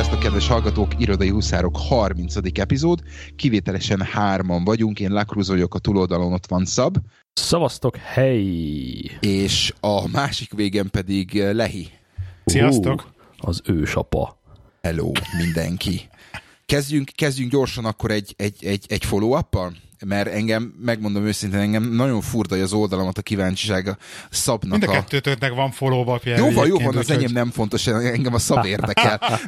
Sziasztok, kedves hallgatók! Irodai Huszárok 30. epizód. Kivételesen hárman vagyunk. Én Lakruz vagyok, a túloldalon ott van Szab. Szavaztok, hey! És a másik végen pedig Lehi. Sziasztok! Uh, az ősapa. Hello, mindenki. Kezdjünk, kezdjünk gyorsan akkor egy, egy, egy, egy follow-up-pal? Mert engem, megmondom őszintén, engem nagyon furdalja az oldalamat a kíváncsisága szabnak Mind a a... kettőtöknek van follow Jó van, jó van, az enyém nem fontos, engem a szab érdekel.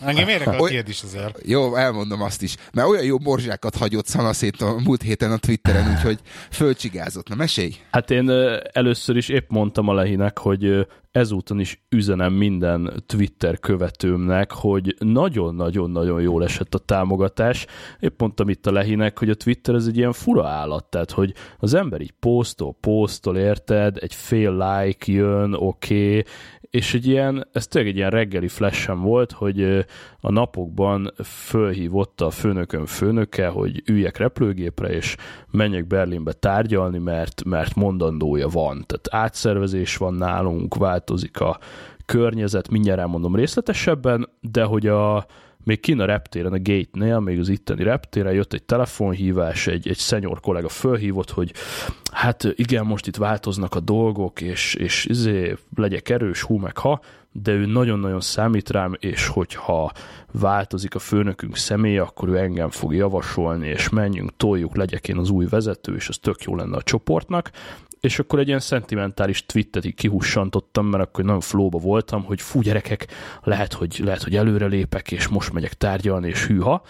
engem érdekel a tiéd is azért. Jó, elmondom azt is. Mert olyan jó morzsákat hagyott szanaszét a múlt héten a Twitteren, úgyhogy fölcsigázott. Na, mesélj! Hát én először is épp mondtam a Lehinek, hogy ezúton is üzenem minden Twitter követőmnek, hogy nagyon-nagyon-nagyon jól esett a támogatás. Épp mondtam itt a Lehinek, hogy a Twitter ez egy ilyen fura állat, tehát hogy az ember így posztol, posztol, érted, egy fél like jön, oké, okay, és egy ilyen, ez tényleg egy ilyen reggeli flashem volt, hogy a napokban fölhívott a főnökön főnöke, hogy üljek repülőgépre, és menjek Berlinbe tárgyalni, mert, mert mondandója van. Tehát átszervezés van nálunk, változik a környezet, mindjárt elmondom részletesebben, de hogy a, még kin a reptéren, a gate-nél, még az itteni reptéren jött egy telefonhívás, egy, egy szenyor kollega fölhívott, hogy hát igen, most itt változnak a dolgok, és, és izé, legyek erős, hú meg ha, de ő nagyon-nagyon számít rám, és hogyha változik a főnökünk személye, akkor ő engem fog javasolni, és menjünk, toljuk, legyek én az új vezető, és az tök jó lenne a csoportnak és akkor egy ilyen szentimentális twittet így kihussantottam, mert akkor nagyon flóba voltam, hogy fú gyerekek, lehet, hogy, lehet, hogy előre lépek, és most megyek tárgyalni, és hűha.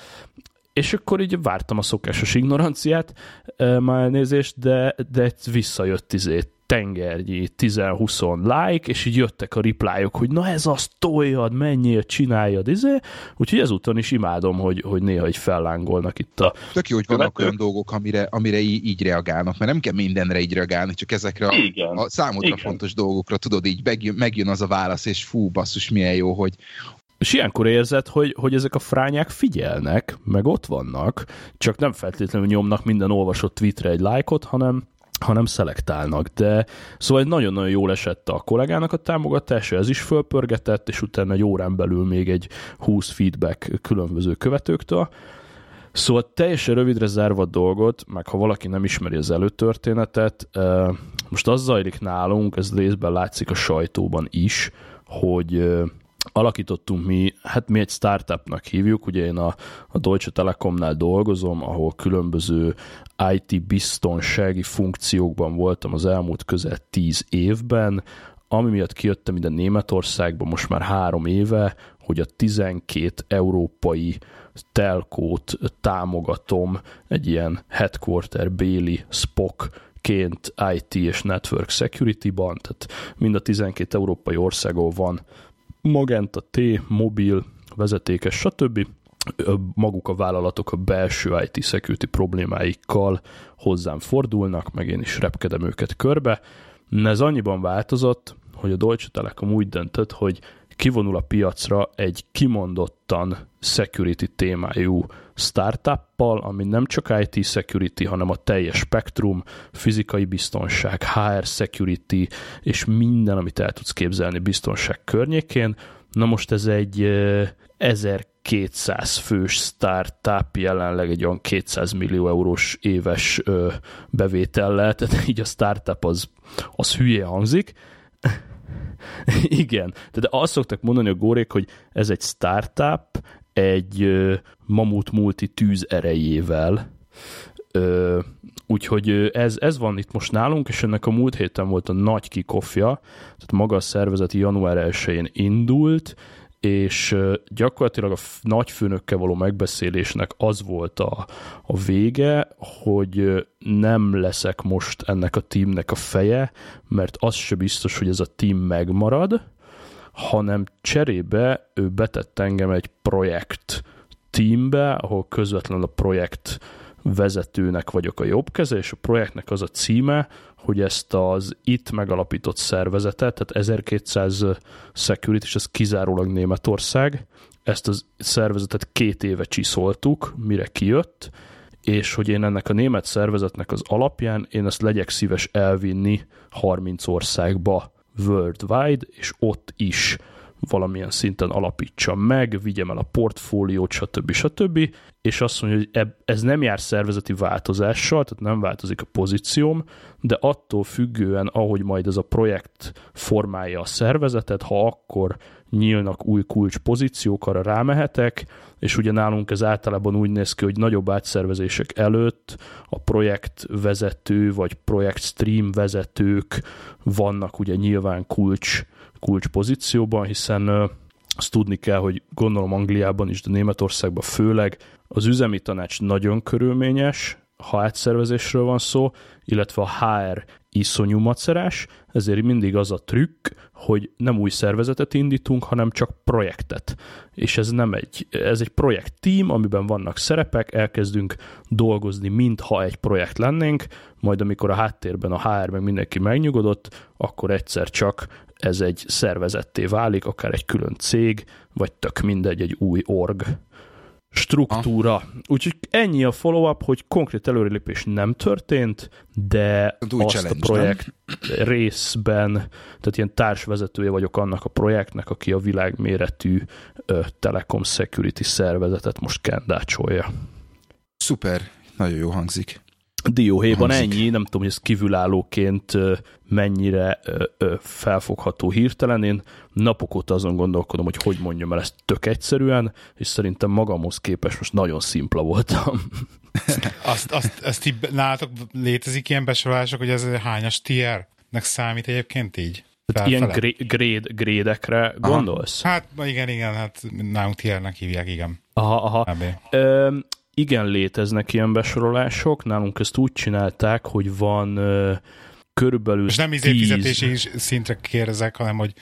És akkor így vártam a szokásos ignoranciát, már elnézést, de, de visszajött izét tengernyi 10-20 like, és így jöttek a replyok, hogy na ez az, toljad, menjél, csináljad, izé. Úgyhogy ezúton is imádom, hogy, hogy néha így fellángolnak itt a... Tök jó, hogy vannak olyan dolgok, amire, amire így, így reagálnak, mert nem kell mindenre így reagálni, csak ezekre a, Igen. a számodra Igen. fontos dolgokra, tudod, így megjön, megjön az a válasz, és fú, basszus, milyen jó, hogy, és ilyenkor érzed, hogy, hogy ezek a frányák figyelnek, meg ott vannak, csak nem feltétlenül nyomnak minden olvasott tweetre egy lájkot, hanem, hanem szelektálnak, de szóval nagyon-nagyon jól esett a kollégának a támogatása, ez is fölpörgetett, és utána egy órán belül még egy 20 feedback különböző követőktől. Szóval teljesen rövidre zárva a dolgot, meg ha valaki nem ismeri az előtörténetet, most az zajlik nálunk, ez részben látszik a sajtóban is, hogy alakítottunk mi, hát mi egy startupnak hívjuk, ugye én a, a Deutsche Telekomnál dolgozom, ahol különböző IT biztonsági funkciókban voltam az elmúlt közel tíz évben, ami miatt kijöttem ide Németországba most már három éve, hogy a 12 európai telkót támogatom egy ilyen headquarter béli SPOC ként IT és Network Security-ban, tehát mind a 12 európai országból van Magenta T, mobil, vezetékes, stb. Maguk a vállalatok a belső IT security problémáikkal hozzám fordulnak, meg én is repkedem őket körbe. Ez annyiban változott, hogy a Deutsche Telekom úgy döntött, hogy kivonul a piacra egy kimondottan security témájú startuppal, ami nem csak IT security, hanem a teljes spektrum, fizikai biztonság, HR security, és minden, amit el tudsz képzelni biztonság környékén. Na most ez egy 1200 fős startup, jelenleg egy olyan 200 millió eurós éves bevétellel, tehát így a startup az, az hülye hangzik, Igen, de azt szoktak mondani a górék, hogy ez egy startup egy mamut multi tűz erejével, úgyhogy ez, ez van itt most nálunk, és ennek a múlt héten volt a nagy kikofja, tehát maga a szervezeti január 1-én indult, és gyakorlatilag a nagyfőnökkel való megbeszélésnek az volt a, a vége, hogy nem leszek most ennek a teamnek a feje, mert az se biztos, hogy ez a team megmarad, hanem cserébe ő betett engem egy projekt teambe, ahol közvetlenül a projekt vezetőnek vagyok a jobb keze, és a projektnek az a címe, hogy ezt az itt megalapított szervezetet, tehát 1200 security, és ez kizárólag Németország, ezt a szervezetet két éve csiszoltuk, mire kijött, és hogy én ennek a német szervezetnek az alapján én ezt legyek szíves elvinni 30 országba worldwide, és ott is valamilyen szinten alapítsam meg, vigyem el a portfóliót, stb. stb. És azt mondja, hogy ez nem jár szervezeti változással, tehát nem változik a pozícióm, de attól függően, ahogy majd ez a projekt formálja a szervezetet, ha akkor nyílnak új kulcs pozíciók, arra rámehetek, és ugye nálunk ez általában úgy néz ki, hogy nagyobb átszervezések előtt a projektvezető vagy projekt stream vezetők vannak ugye nyilván kulcs, kulcs pozícióban, hiszen azt tudni kell, hogy gondolom Angliában is, de Németországban főleg az üzemi tanács nagyon körülményes, ha átszervezésről van szó, illetve a HR iszonyú macerás, ezért mindig az a trükk, hogy nem új szervezetet indítunk, hanem csak projektet. És ez nem egy, ez egy projekt team, amiben vannak szerepek, elkezdünk dolgozni, mintha egy projekt lennénk, majd amikor a háttérben a HR meg mindenki megnyugodott, akkor egyszer csak ez egy szervezetté válik, akár egy külön cég, vagy tök mindegy, egy új org struktúra. Úgyhogy ennyi a follow-up, hogy konkrét előrelépés nem történt, de Új azt a projekt nem? részben, tehát ilyen társvezetője vagyok annak a projektnek, aki a világméretű ö, Telekom Security szervezetet most kendácsolja. Szuper, nagyon jó hangzik. Dióhéjban ennyi, nem tudom, hogy ez kívülállóként mennyire felfogható hirtelen. Én napok óta azon gondolkodom, hogy hogy mondjam el ezt tök egyszerűen, és szerintem magamhoz képest most nagyon szimpla voltam. azt, azt, azt így nálatok létezik ilyen besorolások, hogy ez hányas tier-nek számít egyébként így? Tehát ilyen grade, grédekre gondolsz? Hát igen, igen, hát nálunk tiernek hívják, igen. Aha, aha. Ö, igen, léteznek ilyen besorolások, nálunk ezt úgy csinálták, hogy van ö, körülbelül És nem izé fizetési szintre kérdezek, hanem hogy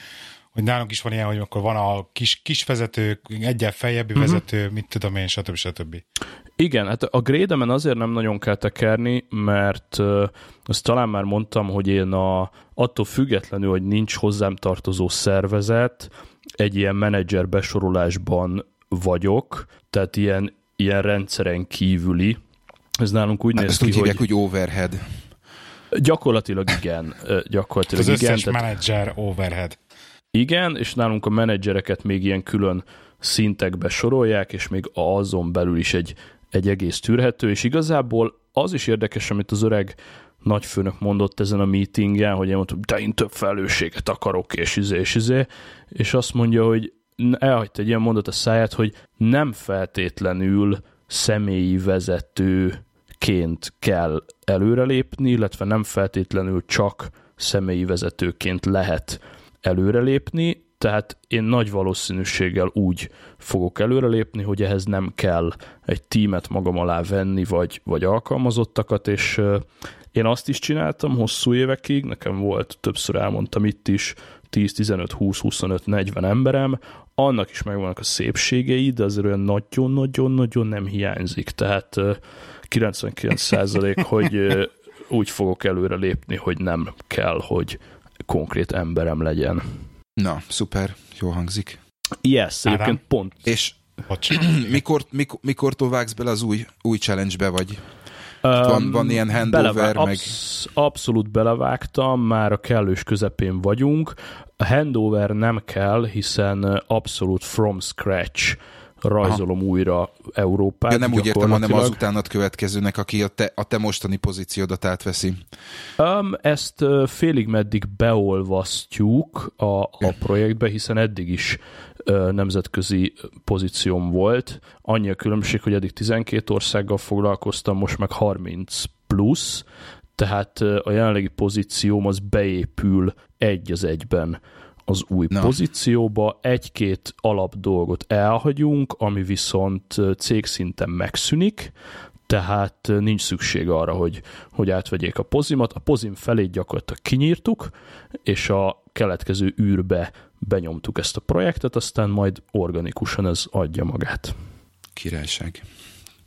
hogy nálunk is van ilyen, hogy akkor van a kis, kis vezető, egyen feljebbi uh-huh. vezető, mit tudom én, stb. stb. Igen, hát a grédemen azért nem nagyon kell tekerni, mert azt talán már mondtam, hogy én a, attól függetlenül, hogy nincs hozzám tartozó szervezet, egy ilyen menedzser besorolásban vagyok, tehát ilyen ilyen rendszeren kívüli. Ez nálunk úgy hát néz ki, úgy hívják, hogy... hogy overhead. Gyakorlatilag igen. Gyakorlatilag az igen. összes tehát... menedzser overhead. Igen, és nálunk a menedzsereket még ilyen külön szintekbe sorolják, és még azon belül is egy, egy egész tűrhető, és igazából az is érdekes, amit az öreg nagyfőnök mondott ezen a meetingen, hogy én mondtam, de én több felelősséget akarok, és izé, és izé, és azt mondja, hogy elhagyta egy ilyen mondat a száját, hogy nem feltétlenül személyi vezetőként kell előrelépni, illetve nem feltétlenül csak személyi vezetőként lehet előrelépni, tehát én nagy valószínűséggel úgy fogok előrelépni, hogy ehhez nem kell egy tímet magam alá venni, vagy, vagy alkalmazottakat, és én azt is csináltam hosszú évekig, nekem volt, többször elmondtam itt is, 10, 15, 20, 25, 40 emberem, annak is megvannak a szépségei, de azért olyan nagyon-nagyon-nagyon nem hiányzik. Tehát 99% hogy úgy fogok előre lépni, hogy nem kell, hogy konkrét emberem legyen. Na, szuper, jó hangzik. Yes, Ádám. egyébként pont. És mikor, mikor, mikor vágsz bele az új, új challenge-be, vagy van, van ilyen handover, Belevá- meg... Absz- abszolút belevágtam, már a kellős közepén vagyunk. A handover nem kell, hiszen abszolút from scratch rajzolom Aha. újra Európát. Ja, nem úgy értem, hanem azutánat következőnek, aki a te, a te mostani pozíciódat átveszi. Um, ezt félig meddig beolvasztjuk a, a projektbe, hiszen eddig is nemzetközi pozícióm volt. Annyi a különbség, hogy eddig 12 országgal foglalkoztam, most meg 30 plusz, tehát a jelenlegi pozícióm az beépül egy az egyben az új Na. pozícióba, egy-két alap dolgot elhagyunk, ami viszont cégszinten megszűnik, tehát nincs szükség arra, hogy, hogy átvegyék a pozimat. A pozim felét gyakorlatilag kinyírtuk, és a keletkező űrbe benyomtuk ezt a projektet, aztán majd organikusan ez adja magát. Királyság.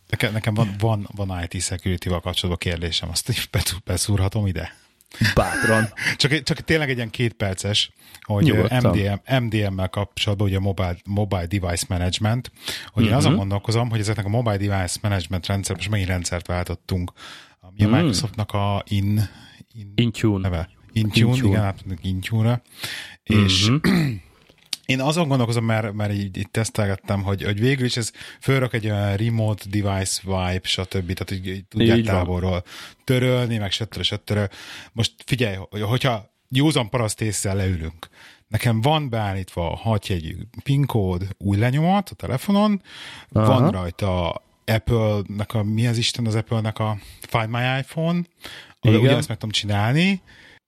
Nekem, nekem van, van, van IT security-val kapcsolatban kérdésem, azt is beszúrhatom ide? Bátran. csak, csak tényleg egy ilyen két perces, hogy MDM, MDM-mel kapcsolatban, ugye a mobile, mobile device management, hogy uh-huh. én azon mhm. gondolkozom, hogy ezeknek a mobile device management rendszer, most megint rendszert váltottunk, ami a mm. Microsoftnak a in, in Intune. Neve. Intune, Intune. igen, átadnak Intune-ra. És, uh-huh. én azon gondolkozom, mert, mert így, így tesztelgettem, hogy, hogy végül is ez fölrak egy olyan remote device vibe, stb. Tehát, hogy így tudják így távolról törölni, meg sötörö, sötörö. Most figyelj, hogyha józan paraszt észre leülünk, nekem van beállítva a hatjegyű PIN kód, új lenyomat a telefonon, Aha. van rajta Apple-nek a, mi az Isten az Apple-nek a Find My iPhone, ugyanezt meg tudom csinálni.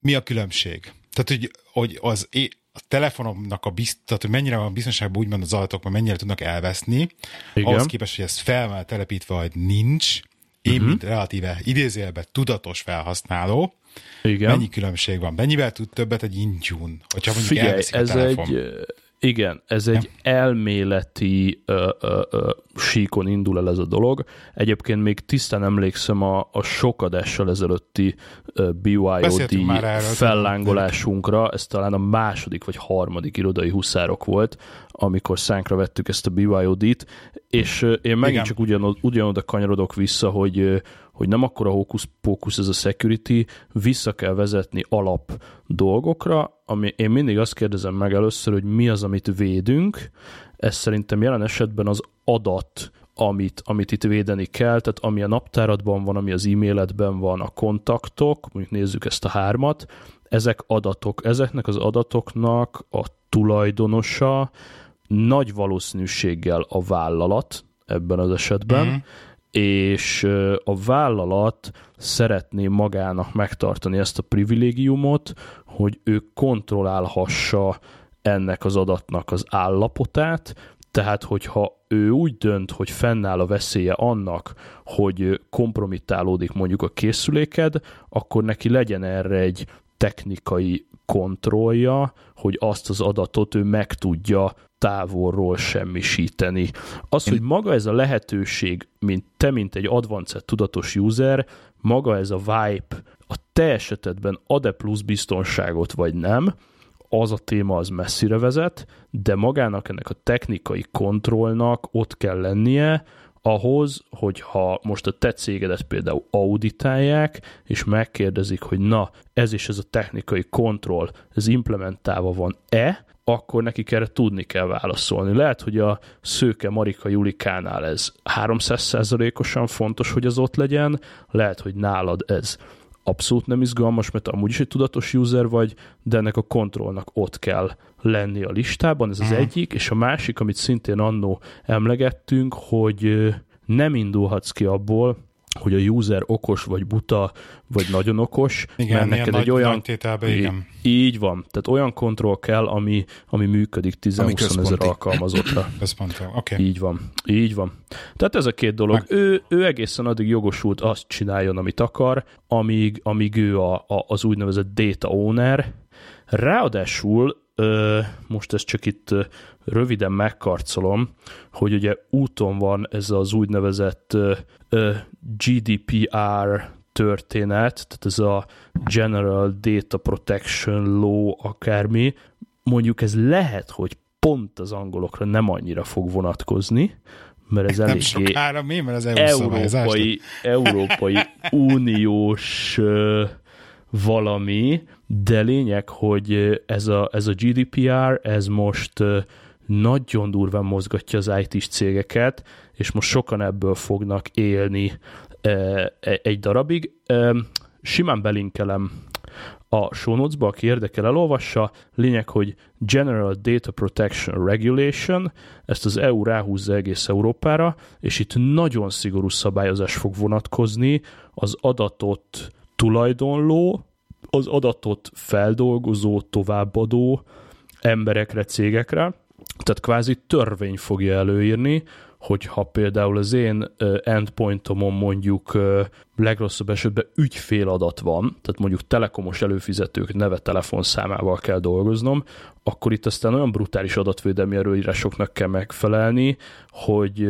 Mi a különbség? Tehát, hogy, hogy az a telefonomnak a bizt, tehát hogy mennyire van biztonságban úgymond az adatok, mert mennyire tudnak elveszni, Igen. ahhoz képest, hogy ez fel van telepítve, vagy nincs, én, uh-huh. mint relatíve idézélbe tudatos felhasználó, Igen. mennyi különbség van? Mennyivel tud többet egy Intune, hogyha mondjuk Figyelj, ez a telefon? egy igen, ez egy ja. elméleti ö, ö, ö, síkon indul el ez a dolog. Egyébként még tisztán emlékszem a, a sokadással ezelőtti BYOD fellángolásunkra, ez talán a második vagy harmadik irodai huszárok volt, amikor szánkra vettük ezt a BYOD-t, és én megint Igen. csak ugyanod, ugyanoda kanyarodok vissza, hogy hogy nem akkora hókusz-pókusz ez a security, vissza kell vezetni alap dolgokra, ami én mindig azt kérdezem meg először, hogy mi az, amit védünk, ez szerintem jelen esetben az adat, amit, amit itt védeni kell, tehát ami a naptáradban van, ami az e-mailedben van, a kontaktok, mondjuk nézzük ezt a hármat, ezek adatok, ezeknek az adatoknak a tulajdonosa nagy valószínűséggel a vállalat ebben az esetben, mm és a vállalat szeretné magának megtartani ezt a privilégiumot, hogy ő kontrollálhassa ennek az adatnak az állapotát, tehát hogyha ő úgy dönt, hogy fennáll a veszélye annak, hogy kompromittálódik mondjuk a készüléked, akkor neki legyen erre egy technikai kontrollja, hogy azt az adatot ő meg tudja távolról semmisíteni. Az, hogy maga ez a lehetőség, mint te, mint egy advanced tudatos user, maga ez a vibe a te esetedben ad-e plusz biztonságot, vagy nem, az a téma az messzire vezet, de magának ennek a technikai kontrollnak ott kell lennie, ahhoz, hogyha most a te cégedet például auditálják, és megkérdezik, hogy na, ez is ez a technikai kontroll, ez implementálva van-e, akkor nekik erre tudni kell válaszolni. Lehet, hogy a szőke Marika Julikánál ez 300%-osan fontos, hogy az ott legyen, lehet, hogy nálad ez abszolút nem izgalmas, mert amúgy is egy tudatos user vagy, de ennek a kontrollnak ott kell lenni a listában, ez az mm. egyik, és a másik, amit szintén annó emlegettünk, hogy nem indulhatsz ki abból, hogy a user okos, vagy buta, vagy nagyon okos, igen, mert neked egy nagy, olyan... Nagy igen. Így van. Tehát olyan kontroll kell, ami, ami működik 10-20 ezer alkalmazottra. oké. Okay. Így van. Így van. Tehát ez a két dolog. Meg... Ő, ő egészen addig jogosult azt csináljon, amit akar, amíg, amíg ő a, a, az úgynevezett data owner. Ráadásul most ezt csak itt röviden megkarcolom, hogy ugye úton van ez az úgynevezett GDPR történet, tehát ez a General Data Protection Law akármi, mondjuk ez lehet, hogy pont az angolokra nem annyira fog vonatkozni, mert ez eléggé sokára mi, mert az EU európai, európai uniós valami, de lényeg, hogy ez a, ez a GDPR, ez most nagyon durván mozgatja az IT-s cégeket, és most sokan ebből fognak élni e, egy darabig. Simán belinkelem a show notes-ba, aki érdekel, elolvassa. Lényeg, hogy General Data Protection Regulation, ezt az EU ráhúzza egész Európára, és itt nagyon szigorú szabályozás fog vonatkozni az adatot tulajdonló, az adatot feldolgozó, továbbadó emberekre, cégekre, tehát kvázi törvény fogja előírni, hogyha például az én endpointomon mondjuk legrosszabb esetben ügyféladat van, tehát mondjuk telekomos előfizetők neve telefonszámával kell dolgoznom, akkor itt aztán olyan brutális adatvédelmi előírásoknak kell megfelelni, hogy,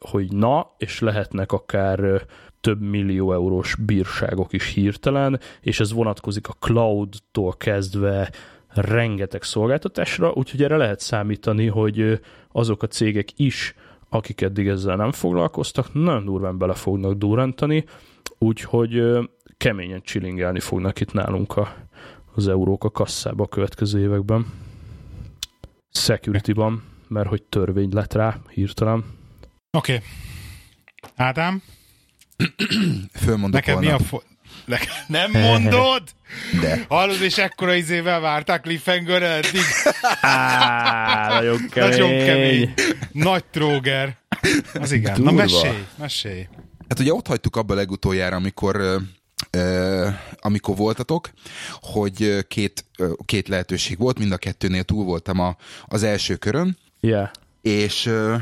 hogy na, és lehetnek akár több millió eurós bírságok is hirtelen, és ez vonatkozik a cloud-tól kezdve rengeteg szolgáltatásra, úgyhogy erre lehet számítani, hogy azok a cégek is, akik eddig ezzel nem foglalkoztak, nagyon durván bele fognak durrantani, úgyhogy keményen csilingelni fognak itt nálunk a, az eurók a kasszába a következő években. Security-ban, mert hogy törvény lett rá hirtelen. Oké. Okay. Ádám? Fölmondok Neked volna. mi a fo- ne- nem mondod? De. Hallod, és ekkora izével várták cliffhanger eddig? Á, nagyon kemény. Nagyon kemény. Nagy tróger. Az igen. Durva. Na mesélj, mesélj. Hát ugye ott hagytuk abba legutoljára, amikor ö, amikor voltatok, hogy két, ö, két lehetőség volt, mind a kettőnél túl voltam a, az első körön, Yeah. és, ö,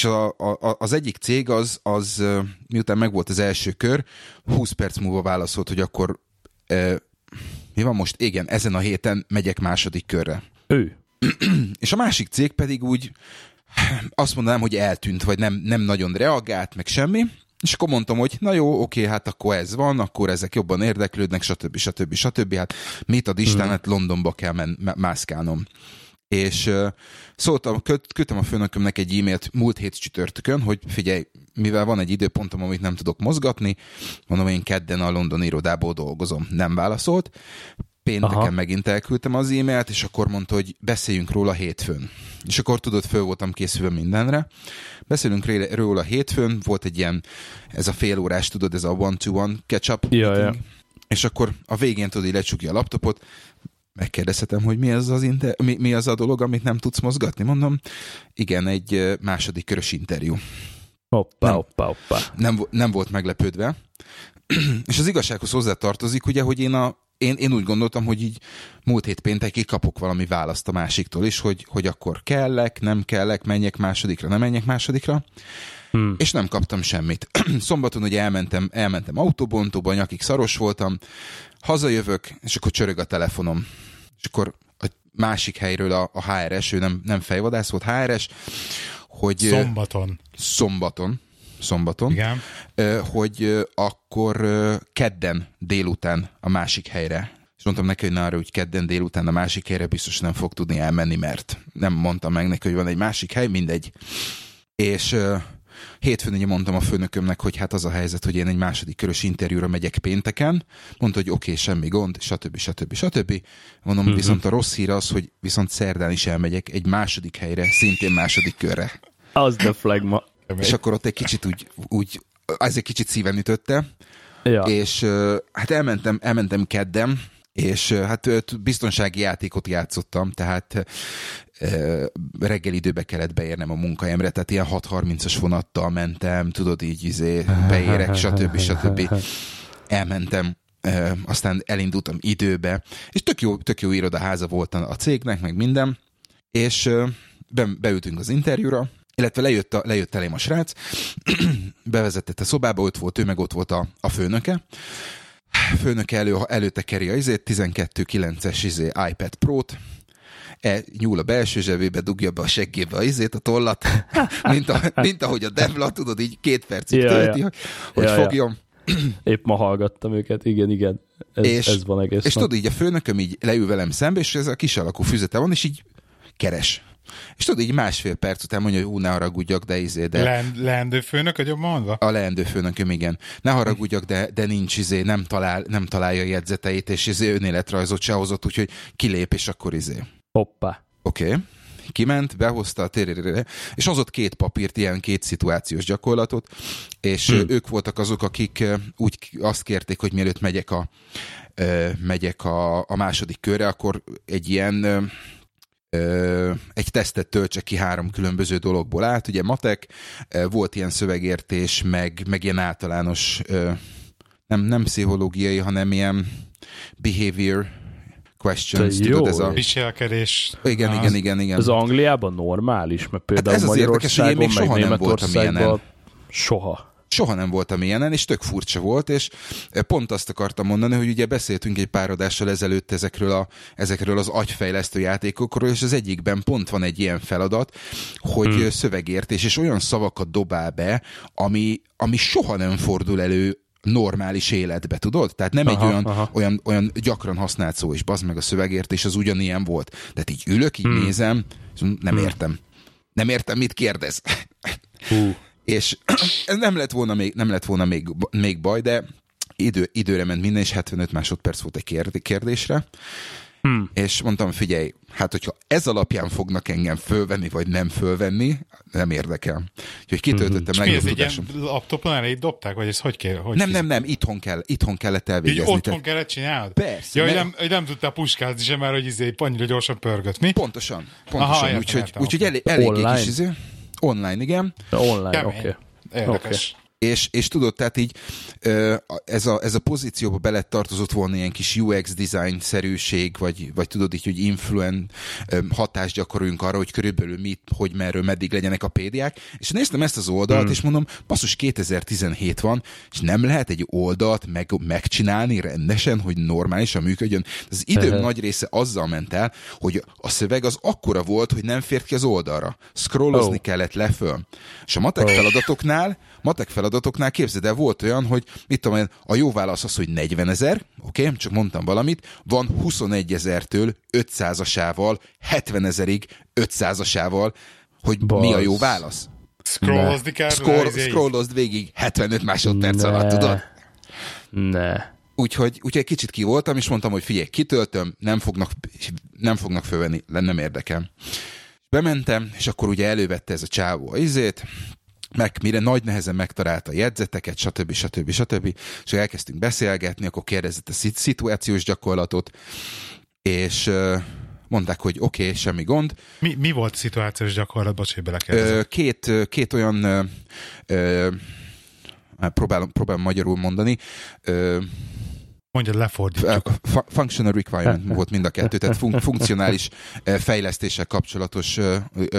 és a, a, az egyik cég az, az miután megvolt az első kör, 20 perc múlva válaszolt, hogy akkor ö, mi van most? Igen, ezen a héten megyek második körre. Ő. És a másik cég pedig úgy azt mondanám, hogy eltűnt, vagy nem, nem nagyon reagált, meg semmi. És akkor mondtam, hogy na jó, oké, hát akkor ez van, akkor ezek jobban érdeklődnek, stb. stb. stb. Hát mit ad Isten, hát Londonba kell men- má- mászkálnom. És szóltam, küldtem a főnökömnek egy e-mailt múlt hét csütörtökön, hogy figyelj, mivel van egy időpontom, amit nem tudok mozgatni, mondom, én kedden a London irodából dolgozom. Nem válaszolt. Pénteken Aha. megint elküldtem az e-mailt, és akkor mondta, hogy beszéljünk róla hétfőn. És akkor tudod, föl voltam készülve mindenre. Beszélünk róla hétfőn, volt egy ilyen, ez a fél órás, tudod, ez a one-to-one catch-up Ja, meeting. ja. És akkor a végén tudod, így lecsukja a laptopot, megkérdezhetem, hogy mi az, az inter- mi, mi az a dolog, amit nem tudsz mozgatni. Mondom, igen, egy második körös interjú. Hoppá, Nem. hoppá, hoppá. Nem, nem volt meglepődve. És az igazsághoz hozzá tartozik, ugye, hogy én, a, én, én úgy gondoltam, hogy így múlt hét péntekig kapok valami választ a másiktól is, hogy, hogy akkor kellek, nem kellek, menjek másodikra, nem menjek másodikra. Hmm. És nem kaptam semmit. Szombaton ugye elmentem, elmentem autóbontóba, nyakig szaros voltam, hazajövök, és akkor csörög a telefonom. És akkor a másik helyről a, a HRS, ő nem, nem fejvadász volt, HRS, hogy Szombaton. szombaton, szombaton, Igen. hogy akkor kedden délután a másik helyre. És mondtam neki, hogy na arra, hogy kedden délután a másik helyre biztos nem fog tudni elmenni, mert nem mondtam meg neki, hogy van egy másik hely, mindegy. És hétfőn ugye mondtam a főnökömnek, hogy hát az a helyzet, hogy én egy második körös interjúra megyek pénteken. Mondta, hogy oké, okay, semmi gond, stb. stb. stb. Mondom, uh-huh. viszont a rossz hír az, hogy viszont szerdán is elmegyek egy második helyre, szintén második körre. Az the flagma. És akkor ott egy kicsit úgy, úgy ez egy kicsit szíven ütötte, Ja. és hát elmentem, elmentem kedden, és hát biztonsági játékot játszottam, tehát reggel időbe kellett beérnem a munkahelyemre, tehát ilyen 6.30-as vonattal mentem, tudod így izé, beérek, stb. stb. Elmentem, aztán elindultam időbe, és tök jó, tök jó irodaháza volt a cégnek, meg minden, és be, beültünk az interjúra, illetve lejött, a, lejött elém a srác, bevezetett a szobába, ott volt ő, meg ott volt a, a főnöke. Főnöke elő, előtte keri a izét, 12.9-es izé iPad Pro-t, e, nyúl a belső zsebébe, dugja be a seggébe a izét, a tollat, mint, a, mint ahogy a Devla, tudod, így két percig Ja, tölti, ja. hogy, hogy Ja, ja. fogjon. Épp ma hallgattam őket, igen, igen. Ez, és, ez van egész És nap. tudod, így a főnököm így leül velem szembe, és ez a kis alakú füzete van, és így keres. És tudod, így másfél perc után mondja, hogy ú, ne haragudjak, de izé, de... Le- leendő főnök, hogy jobban mondva? A leendő főnököm, igen. Ne haragudjak, de, de nincs izé, nem, talál, nem találja a jegyzeteit, és izé önéletrajzot se hozott, úgyhogy kilép, és akkor izé. Hoppá. Oké. Okay. Kiment, behozta a térére, és hozott két papírt, ilyen két szituációs gyakorlatot, és hmm. ők voltak azok, akik úgy azt kérték, hogy mielőtt megyek a, megyek a, a második körre, akkor egy ilyen egy tesztet töltsek ki három különböző dologból át. Ugye matek, volt ilyen szövegértés, meg, meg ilyen általános nem, nem pszichológiai, hanem ilyen behavior questions, Te tudod, jó ez a... Viselkedés. Igen, Az- igen, igen, igen. Ez Angliában normális, mert például Hát ez az érdekes, hogy én még soha nem voltam Németországban soha. Soha nem voltam ilyenen, és tök furcsa volt, és pont azt akartam mondani, hogy ugye beszéltünk egy pár adással ezelőtt ezekről, a, ezekről az agyfejlesztő játékokról, és az egyikben pont van egy ilyen feladat, hogy hmm. szövegértés, és olyan szavakat dobál be, ami, ami soha nem fordul elő normális életbe, tudod? Tehát nem Aha, egy olyan, aha. olyan, olyan gyakran használt szó, és bazd meg a szövegértés, az ugyanilyen volt. Tehát így ülök, így hmm. nézem, és nem értem. Nem értem, mit kérdez. Hú. És ez nem lett volna még, nem lett volna még, még baj, de idő, időre ment minden, és 75 másodperc volt egy kérd- kérdésre. Hmm. És mondtam, figyelj, hát hogyha ez alapján fognak engem fölvenni, vagy nem fölvenni, nem érdekel. Úgyhogy kitöltöttem hmm. legjobb tudásom. Laptopon elé dobták, vagy ez hogy kell? Hogy nem, nem, nem, itthon, kell, itthon kellett elvégezni. Hogy otthon kellett csinálnod? Persze. Ja, mert... hogy nem, hogy nem tudtál puskázni sem, mert hogy izé annyira gyorsan pörgött, mi? Pontosan, pontosan. Úgyhogy úgy, elég, elég kis izé. Online, igen. Online, oké. Okay. Érdekes. És, és tudod, tehát így ez a, ez a pozícióba bele tartozott volna ilyen kis UX design-szerűség, vagy, vagy tudod így, hogy influen hatást gyakoroljunk arra, hogy körülbelül mit, hogy merről, meddig legyenek a pédiák. És néztem ezt az oldalt, hmm. és mondom, basszus 2017 van, és nem lehet egy oldalt meg, megcsinálni rendesen, hogy normálisan működjön. Az időm uh-huh. nagy része azzal ment el, hogy a szöveg az akkora volt, hogy nem fért ki az oldalra. Scrollozni oh. kellett leföl. És a matek oh. feladatoknál matek feladatoknál képzeld el, volt olyan, hogy mit tudom én, a jó válasz az, hogy 40 ezer, oké, okay, csak mondtam valamit, van 21 ezertől 500-asával, 70 ezerig 500-asával, hogy Basz. mi a jó válasz. Scrollozni kell? Scroll, scrollozd végig 75 másodperc ne. alatt, tudod? Ne. Úgyhogy, úgyhogy kicsit ki voltam, és mondtam, hogy figyelj, kitöltöm, nem fognak, nem fognak fölvenni, nem érdekel. Bementem, és akkor ugye elővette ez a csávó a izét, meg mire nagy nehezen megtalálta a jegyzeteket, stb. stb. stb. És elkezdtünk beszélgetni, akkor kérdezett a szituációs gyakorlatot, és mondták, hogy oké, okay, semmi gond. Mi, mi volt a szituációs gyakorlat? Bocs, hogy belekérdezem. Két, két olyan ö, ö, próbálom, próbálom magyarul mondani, ö, Mondja, lefordítjuk. Functional requirement volt mind a kettő, tehát fun- funkcionális fejlesztéssel kapcsolatos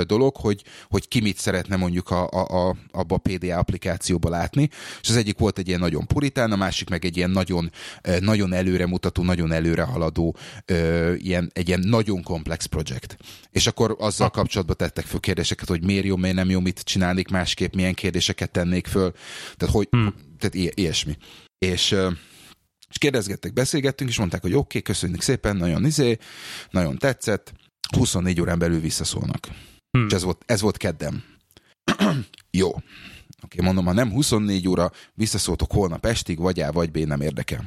dolog, hogy, hogy ki mit szeretne mondjuk a, a, a, abba a PDA applikációba látni, és az egyik volt egy ilyen nagyon puritán, a másik meg egy ilyen nagyon, nagyon előremutató, nagyon előre haladó, ilyen, egy ilyen nagyon komplex projekt. És akkor azzal kapcsolatban tettek föl kérdéseket, hogy miért jó, miért nem jó, mit csinálnék másképp, milyen kérdéseket tennék föl, tehát hogy, hmm. tehát ilyesmi. És és kérdezgettek, beszélgettünk, és mondták, hogy oké, okay, köszönjük szépen, nagyon izé, nagyon tetszett, 24 órán belül visszaszólnak. Hmm. És ez volt, ez volt keddem. Jó. Oké, okay, mondom, ha nem 24 óra, visszaszóltok holnap estig, vagy A, vagy B, nem érdekel.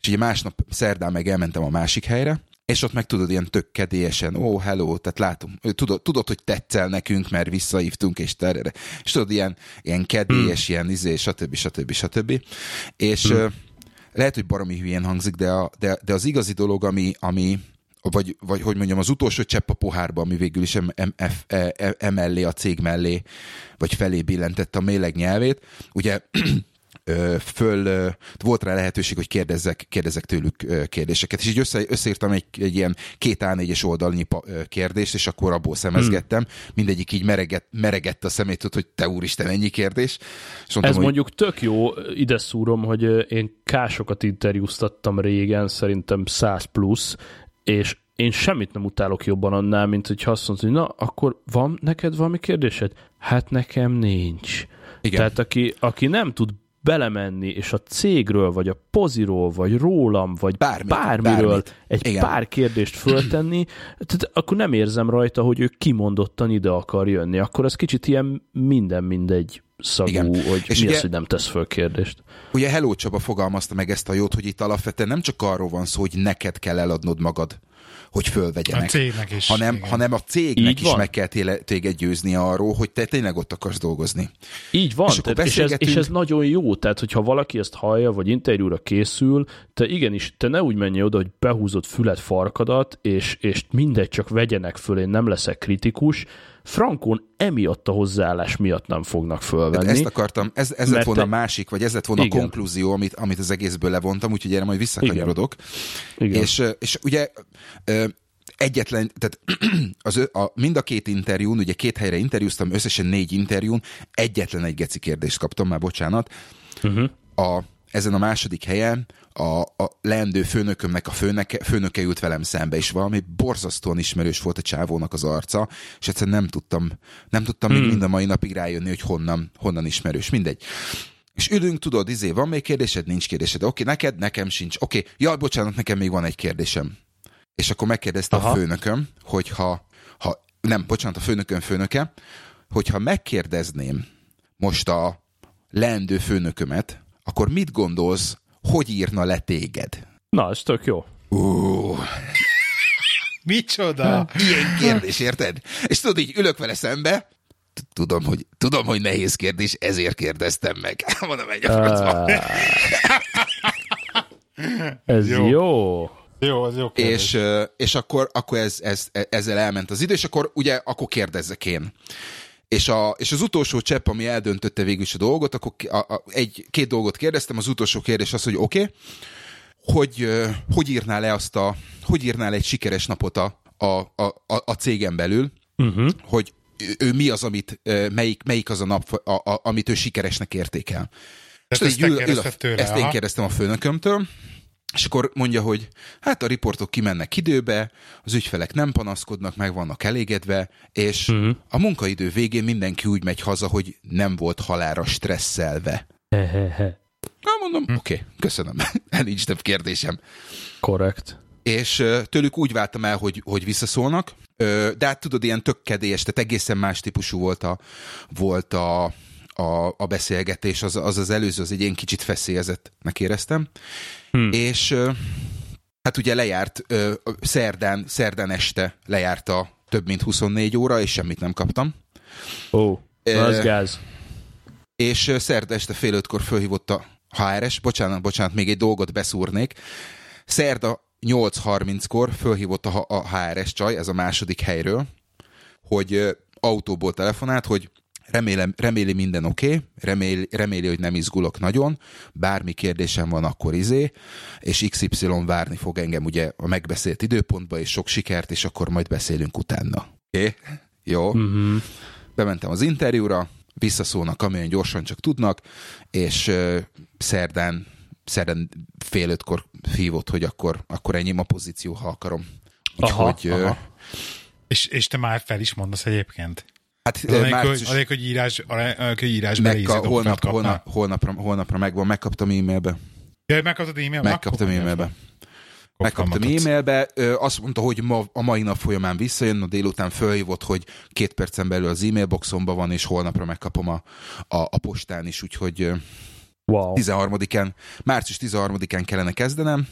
És ugye másnap szerdán meg elmentem a másik helyre, és ott meg tudod, ilyen tök kedélyesen, ó, oh, hello, tehát látom, tudod, tudod, hogy tetszel nekünk, mert visszaívtunk, és terre. És tudod, ilyen, ilyen kedélyes, hmm. ilyen izé, stb. stb. stb. stb. És hmm lehet, hogy baromi hülyén hangzik, de, a, de, de az igazi dolog, ami, ami vagy, vagy hogy mondjam, az utolsó csepp a pohárba, ami végül is emellé e, e, a cég mellé, vagy felé billentette a méleg nyelvét. Ugye föl, volt rá lehetőség, hogy kérdezzek, kérdezzek tőlük kérdéseket, és így össze, összeírtam egy, egy ilyen két A4-es oldalnyi kérdést, és akkor abból szemezgettem, hmm. mindegyik így meregett, meregett a szemét, hogy te úristen, ennyi kérdés. És mondtam, Ez hogy... mondjuk tök jó, ide szúrom, hogy én kásokat interjúztattam régen, szerintem 100 plusz, és én semmit nem utálok jobban annál, mint hogy azt mondod, hogy na, akkor van neked valami kérdésed? Hát nekem nincs. Igen. Tehát aki, aki nem tud belemenni, és a cégről, vagy a poziról, vagy rólam, vagy Bármit, bármiről bármit. egy Igen. pár kérdést föltenni, tehát akkor nem érzem rajta, hogy ő kimondottan ide akar jönni. Akkor az kicsit ilyen minden mindegy szagú, Igen. hogy és mi ugye, az, hogy nem tesz föl kérdést. Ugye Hello Csaba fogalmazta meg ezt a jót, hogy itt alapvetően nem csak arról van szó, hogy neked kell eladnod magad, hogy fölvegyenek. A cégnek is. Hanem, hanem a cégnek Így is van. meg kell téged győzni arról, hogy te tényleg ott akarsz dolgozni. Így van, és, tehát, és, ez, és ez nagyon jó, tehát hogyha valaki ezt hallja, vagy interjúra készül, te igenis, te ne úgy menj oda, hogy behúzod fület farkadat, és, és mindegy, csak vegyenek föl, én nem leszek kritikus, Frankon emiatt a hozzáállás miatt nem fognak fölvenni. Ezt akartam, ez, ez lett volna a másik, vagy ez lett volna igen. a konklúzió, amit, amit az egészből levontam, úgyhogy erre majd visszakanyarodok. Igen. Igen. És, és ugye egyetlen, tehát az, a, mind a két interjún, ugye két helyre interjúztam, összesen négy interjún, egyetlen egy geci kérdést kaptam, már bocsánat. Uh-huh. A, ezen a második helyen a, a leendő főnökömnek a főnöke, főnöke jut velem szembe, és valami borzasztóan ismerős volt a csávónak az arca, és egyszerűen nem tudtam, nem tudtam hmm. még mind a mai napig rájönni, hogy honnan, honnan ismerős, mindegy. És ülünk, tudod, izé, van még kérdésed, nincs kérdésed. Oké, neked, nekem sincs. Oké, jaj, bocsánat, nekem még van egy kérdésem. És akkor megkérdezte Aha. a főnököm, hogyha, ha, nem, bocsánat, a főnököm főnöke, hogyha megkérdezném most a leendő főnökömet, akkor mit gondolsz, hogy írna le téged? Na, ez tök jó. Uh. Micsoda? Ilyen kérdés, érted? És tudod, így ülök vele szembe, tudom, hogy, tudom, hogy nehéz kérdés, ezért kérdeztem meg. Mondom, egy a. Ez jó. jó. Jó, az jó kérdés. És, és akkor, akkor ez, ez, ezzel elment az idő, és akkor ugye, akkor kérdezzek én. És, a, és az utolsó csepp, ami eldöntötte végül is a dolgot, akkor a, a, egy, két dolgot kérdeztem, az utolsó kérdés az, hogy oké, okay, hogy, hogy írnál le azt a, hogy írnál egy sikeres napot a, a, a, a cégen belül, uh-huh. hogy ő mi az, amit, melyik, melyik az a nap, a, a, amit ő sikeresnek értékel. ezt, ezt, ül, ül a, tőle, ezt én kérdeztem a főnökömtől, és akkor mondja, hogy hát a riportok kimennek időbe, az ügyfelek nem panaszkodnak, meg vannak elégedve, és uh-huh. a munkaidő végén mindenki úgy megy haza, hogy nem volt halára stresszelve. Na, mondom, hm. oké, okay, köszönöm. Nincs több kérdésem. Korrekt. És tőlük úgy váltam el, hogy, hogy visszaszólnak, de hát tudod, ilyen tök kedélyes, tehát egészen más típusú volt a, volt a, a, a beszélgetés, az, az az előző, az egy ilyen kicsit feszélyezettnek éreztem. Hmm. És hát ugye lejárt, szerdán, szerdán este lejárt a több mint 24 óra, és semmit nem kaptam. Ó, oh, az gáz. És szerda este fél ötkor fölhívott a HRS, bocsánat, bocsánat, még egy dolgot beszúrnék. Szerda 8.30-kor fölhívott a HRS csaj, ez a második helyről, hogy autóból telefonált, hogy remélem, reméli minden oké, okay, reméli, reméli, hogy nem izgulok nagyon, bármi kérdésem van, akkor izé, és XY várni fog engem ugye a megbeszélt időpontba, és sok sikert, és akkor majd beszélünk utána. Oké? Okay? Jó. Mm-hmm. Bementem az interjúra, visszaszólnak, amilyen gyorsan csak tudnak, és uh, szerdán, szerdán fél ötkor hívott, hogy akkor, akkor ennyi a pozíció, ha akarom. Úgyhogy... Aha, aha. És, és te már fel is mondasz egyébként? Hát anélkül, március... hogy, hogy írás, anélkül, hogy írás Meg, holnap, holnap, holnapra, holnapra megvan, megkaptam e-mailbe. Ja, megkaptad e-mailbe? Megkaptam e-mailbe. Megkaptam e-mailbe, azt mondta, hogy ma, a mai nap folyamán visszajön, a délután fölhívott, hogy két percen belül az e-mail boxomban van, és holnapra megkapom a, a, a postán is, úgyhogy wow. 13-án, március 13-án kellene kezdenem.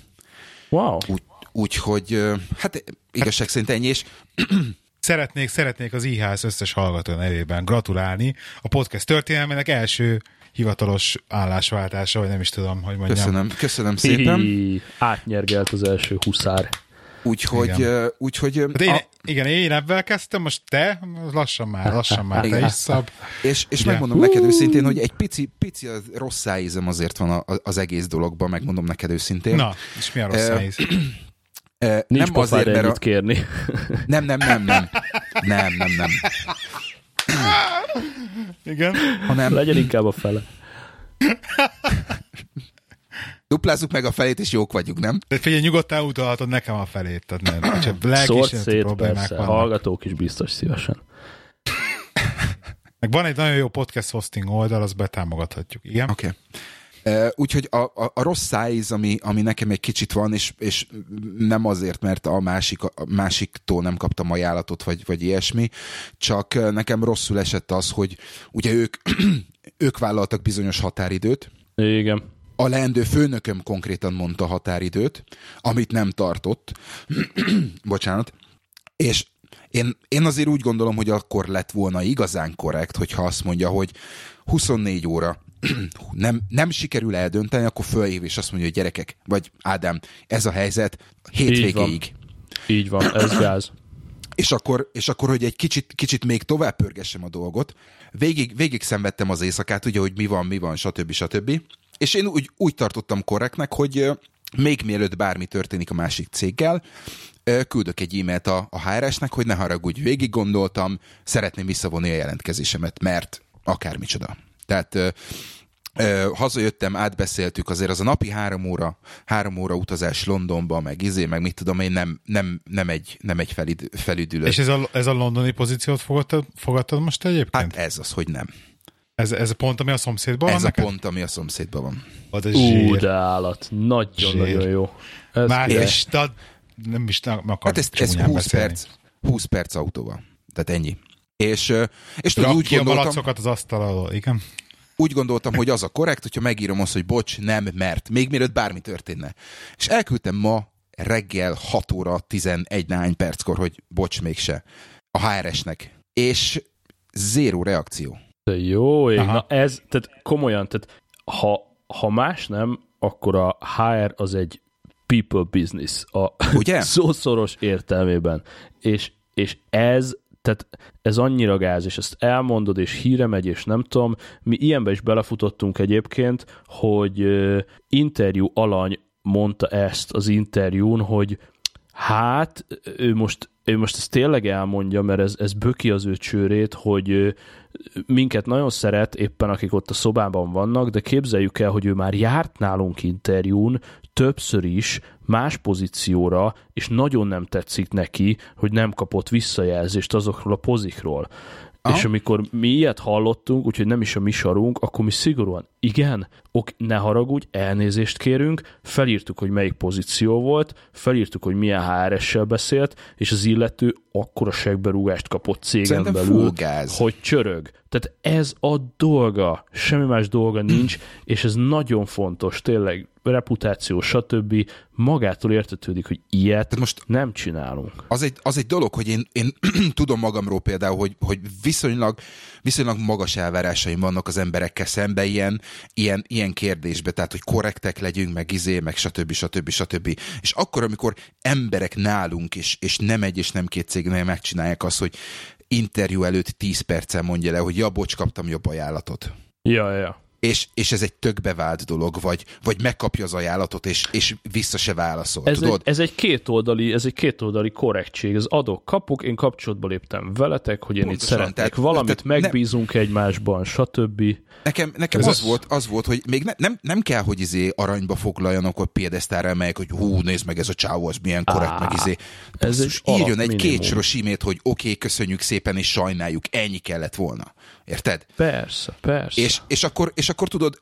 Wow. Úgy, úgyhogy, hát igazság szerint ennyi, és szeretnék, szeretnék az IHS összes hallgató nevében gratulálni a podcast történelmének első hivatalos állásváltása, vagy nem is tudom, hogy mondjam. Köszönöm, köszönöm szépen. Hi, átnyergelt az első huszár. Úgyhogy... Igen. úgyhogy hát én, a... Igen, én ebben kezdtem, most te, lassan már, lassan már, te is szab. És, és megmondom neked őszintén, hogy egy pici, pici rossz szájízem azért van az egész dologban, megmondom neked őszintén. Na, és mi a rossz szájíz? Nincs nem azért, mert a... kérni. Nem, nem, nem, nem. Nem, nem, nem. Igen? Hanem... Legyen inkább a fele. Duplázzuk meg a felét, és jók vagyunk, nem? De figyelj, nyugodtan utalhatod nekem a felét. Tehát nem, csak Szórt szét, persze. Vannak. Hallgatók is biztos szívesen. Meg van egy nagyon jó podcast hosting oldal, azt betámogathatjuk, igen? Oké. Okay. Úgyhogy a, a, a rossz szájíz, ami, ami nekem egy kicsit van, és, és nem azért, mert a, másik, a másiktól nem kaptam ajánlatot, vagy, vagy ilyesmi, csak nekem rosszul esett az, hogy ugye ők, ők vállaltak bizonyos határidőt. Igen. A leendő főnököm konkrétan mondta határidőt, amit nem tartott. Bocsánat. És én, én azért úgy gondolom, hogy akkor lett volna igazán korrekt, hogyha azt mondja, hogy 24 óra nem, nem sikerül eldönteni, akkor fölhív és azt mondja, hogy gyerekek, vagy Ádám, ez a helyzet hétvégéig. Így van, Így van ez gáz. És akkor, és akkor, hogy egy kicsit, kicsit még tovább pörgessem a dolgot, végig, végig szenvedtem az éjszakát, ugye, hogy mi van, mi van, stb. stb. És én úgy, úgy tartottam korrektnek, hogy még mielőtt bármi történik a másik céggel, küldök egy e-mailt a, a HRS-nek, hogy ne haragudj, végig gondoltam, szeretném visszavonni a jelentkezésemet, mert akármicsoda. Tehát ö, hazajöttem, átbeszéltük, azért az a napi három óra, három óra utazás Londonba, meg izé, meg mit tudom én, nem, nem, nem egy, nem egy felid, felüdülő. És ez a, ez a londoni pozíciót fogadtad, fogadtad most egyébként? Hát ez az, hogy nem. Ez, ez a pont, ami a szomszédban ez van Ez a neked? pont, ami a szomszédban van. Az a Ú, de állat. Nagyon-nagyon jó. Ez Már és, de nem is nem akar Hát ez, ez 20 beszélni. perc, 20 perc autóval. Tehát ennyi. És, és tudod, úgy gondoltam... az asztal alól, igen úgy gondoltam, hogy az a korrekt, hogyha megírom azt, hogy bocs, nem, mert, még mielőtt bármi történne. És elküldtem ma reggel 6 óra 11 nány perckor, hogy bocs, mégse. A HRS-nek. És zéró reakció. De jó ég, na ez, tehát komolyan, tehát ha, ha más nem, akkor a HR az egy people business a Ugye? szószoros értelmében. És, és ez tehát ez annyira gáz, és ezt elmondod, és híre megy, és nem tudom. Mi ilyenbe is belefutottunk egyébként, hogy interjú alany mondta ezt az interjún, hogy hát ő most, ő most ezt tényleg elmondja, mert ez, ez böki az ő csőrét, hogy minket nagyon szeret, éppen akik ott a szobában vannak, de képzeljük el, hogy ő már járt nálunk interjún, többször is, más pozícióra, és nagyon nem tetszik neki, hogy nem kapott visszajelzést azokról a pozikról. Aha. És amikor mi ilyet hallottunk, úgyhogy nem is a mi sarunk, akkor mi szigorúan, igen, ok, ne haragudj, elnézést kérünk, felírtuk, hogy melyik pozíció volt, felírtuk, hogy milyen HRS-sel beszélt, és az illető akkora segberúgást kapott cégen Szerintem belül, hogy csörög. Tehát ez a dolga, semmi más dolga nincs, és ez nagyon fontos, tényleg reputáció, stb. magától értetődik, hogy ilyet most nem csinálunk. Az egy, az egy dolog, hogy én, én tudom magamról például, hogy, hogy viszonylag, viszonylag magas elvárásaim vannak az emberekkel szemben ilyen, ilyen, ilyen kérdésbe, tehát hogy korrektek legyünk, meg izé, meg stb. stb. stb. És akkor, amikor emberek nálunk, és, és nem egy és nem két cégnél megcsinálják azt, hogy interjú előtt 10 percen mondja le, hogy ja, bocs, kaptam jobb ajánlatot. Ja, ja és, és ez egy tök bevált dolog, vagy, vagy megkapja az ajánlatot, és, és vissza se válaszol, ez tudod? Egy, ez egy kétoldali, ez egy kétoldali korrektség, ez adok, kapok, én kapcsolatba léptem veletek, hogy én Pontosan, itt szeretnék tehát, valamit, tehát megbízunk ne, egymásban, stb. Nekem, nekem az, az, volt, az volt, hogy még ne, nem, nem kell, hogy izé aranyba foglaljanak, hogy piedesztára emeljek, hogy hú, nézd meg ez a csávó, az milyen korrekt, Á, meg izé. Ez egy írjon egy kétsoros imét, hogy oké, okay, köszönjük szépen, és sajnáljuk, ennyi kellett volna. Érted? Persze, persze. És, és, akkor, és akkor tudod,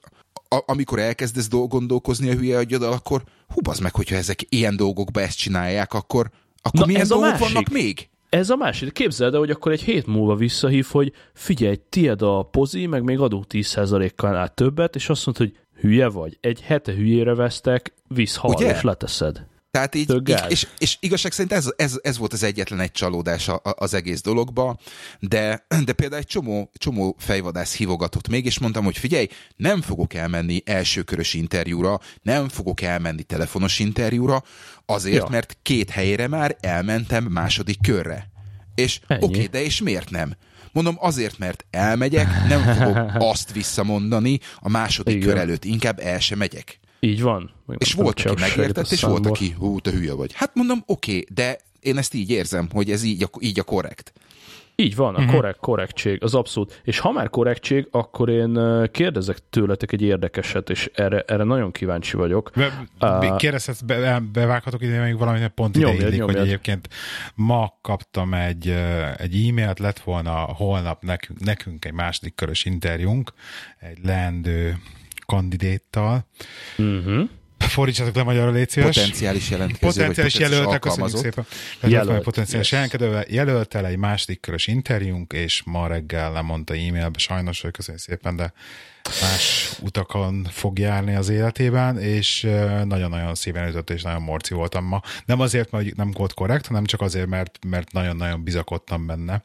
a, amikor elkezdesz gondolkozni a hülye agyaddal, akkor hú, az meg, hogyha ezek ilyen dolgokba ezt csinálják, akkor, akkor Na, milyen ez dolgok vannak még? Ez a másik. Képzeld el, hogy akkor egy hét múlva visszahív, hogy figyelj, tied a pozi, meg még adunk 10%-kal át többet, és azt mondta, hogy hülye vagy. Egy hete hülyére vesztek, visz és leteszed. Tehát így, így és, és igazság szerint ez, ez, ez volt az egyetlen egy csalódás az egész dologba, de, de például egy csomó, csomó fejvadász hívogatott még, és mondtam, hogy figyelj, nem fogok elmenni elsőkörös interjúra, nem fogok elmenni telefonos interjúra, azért, ja. mert két helyére már elmentem második körre. És oké, okay, de és miért nem? Mondom, azért, mert elmegyek, nem fogok azt visszamondani a második Igen. kör előtt, inkább el sem megyek. Így van. És volt, aki megértett, és volt, aki, hú, te hülye vagy. Hát mondom, oké, okay, de én ezt így érzem, hogy ez így a, így a korrekt. Így van, a uh-huh. korrekt, korrektség, az abszolút. És ha már korrektség, akkor én kérdezek tőletek egy érdekeset, és erre, erre nagyon kíváncsi vagyok. Be, kérdezhetsz, be, bevághatok ide még valamit, pont ide nyomjad, illik, hogy egyébként ma kaptam egy, egy e-mailt, lett volna holnap nekünk, nekünk egy második körös interjúnk, egy leendő kandidéttal. Uh-huh. Fordítsatok le magyarra, légy szíves. Potenciális jelentkező, Potenciális jelöltek, köszönjük szépen. Jelölt. Potenciális yes. jelentkező, jelölt el egy második körös interjúnk, és ma reggel lemondta e-mailbe, sajnos, hogy köszönjük szépen, de más utakon fog járni az életében, és nagyon-nagyon szíven ütött, és nagyon morci voltam ma. Nem azért, mert nem volt korrekt, hanem csak azért, mert, mert nagyon-nagyon bizakodtam benne.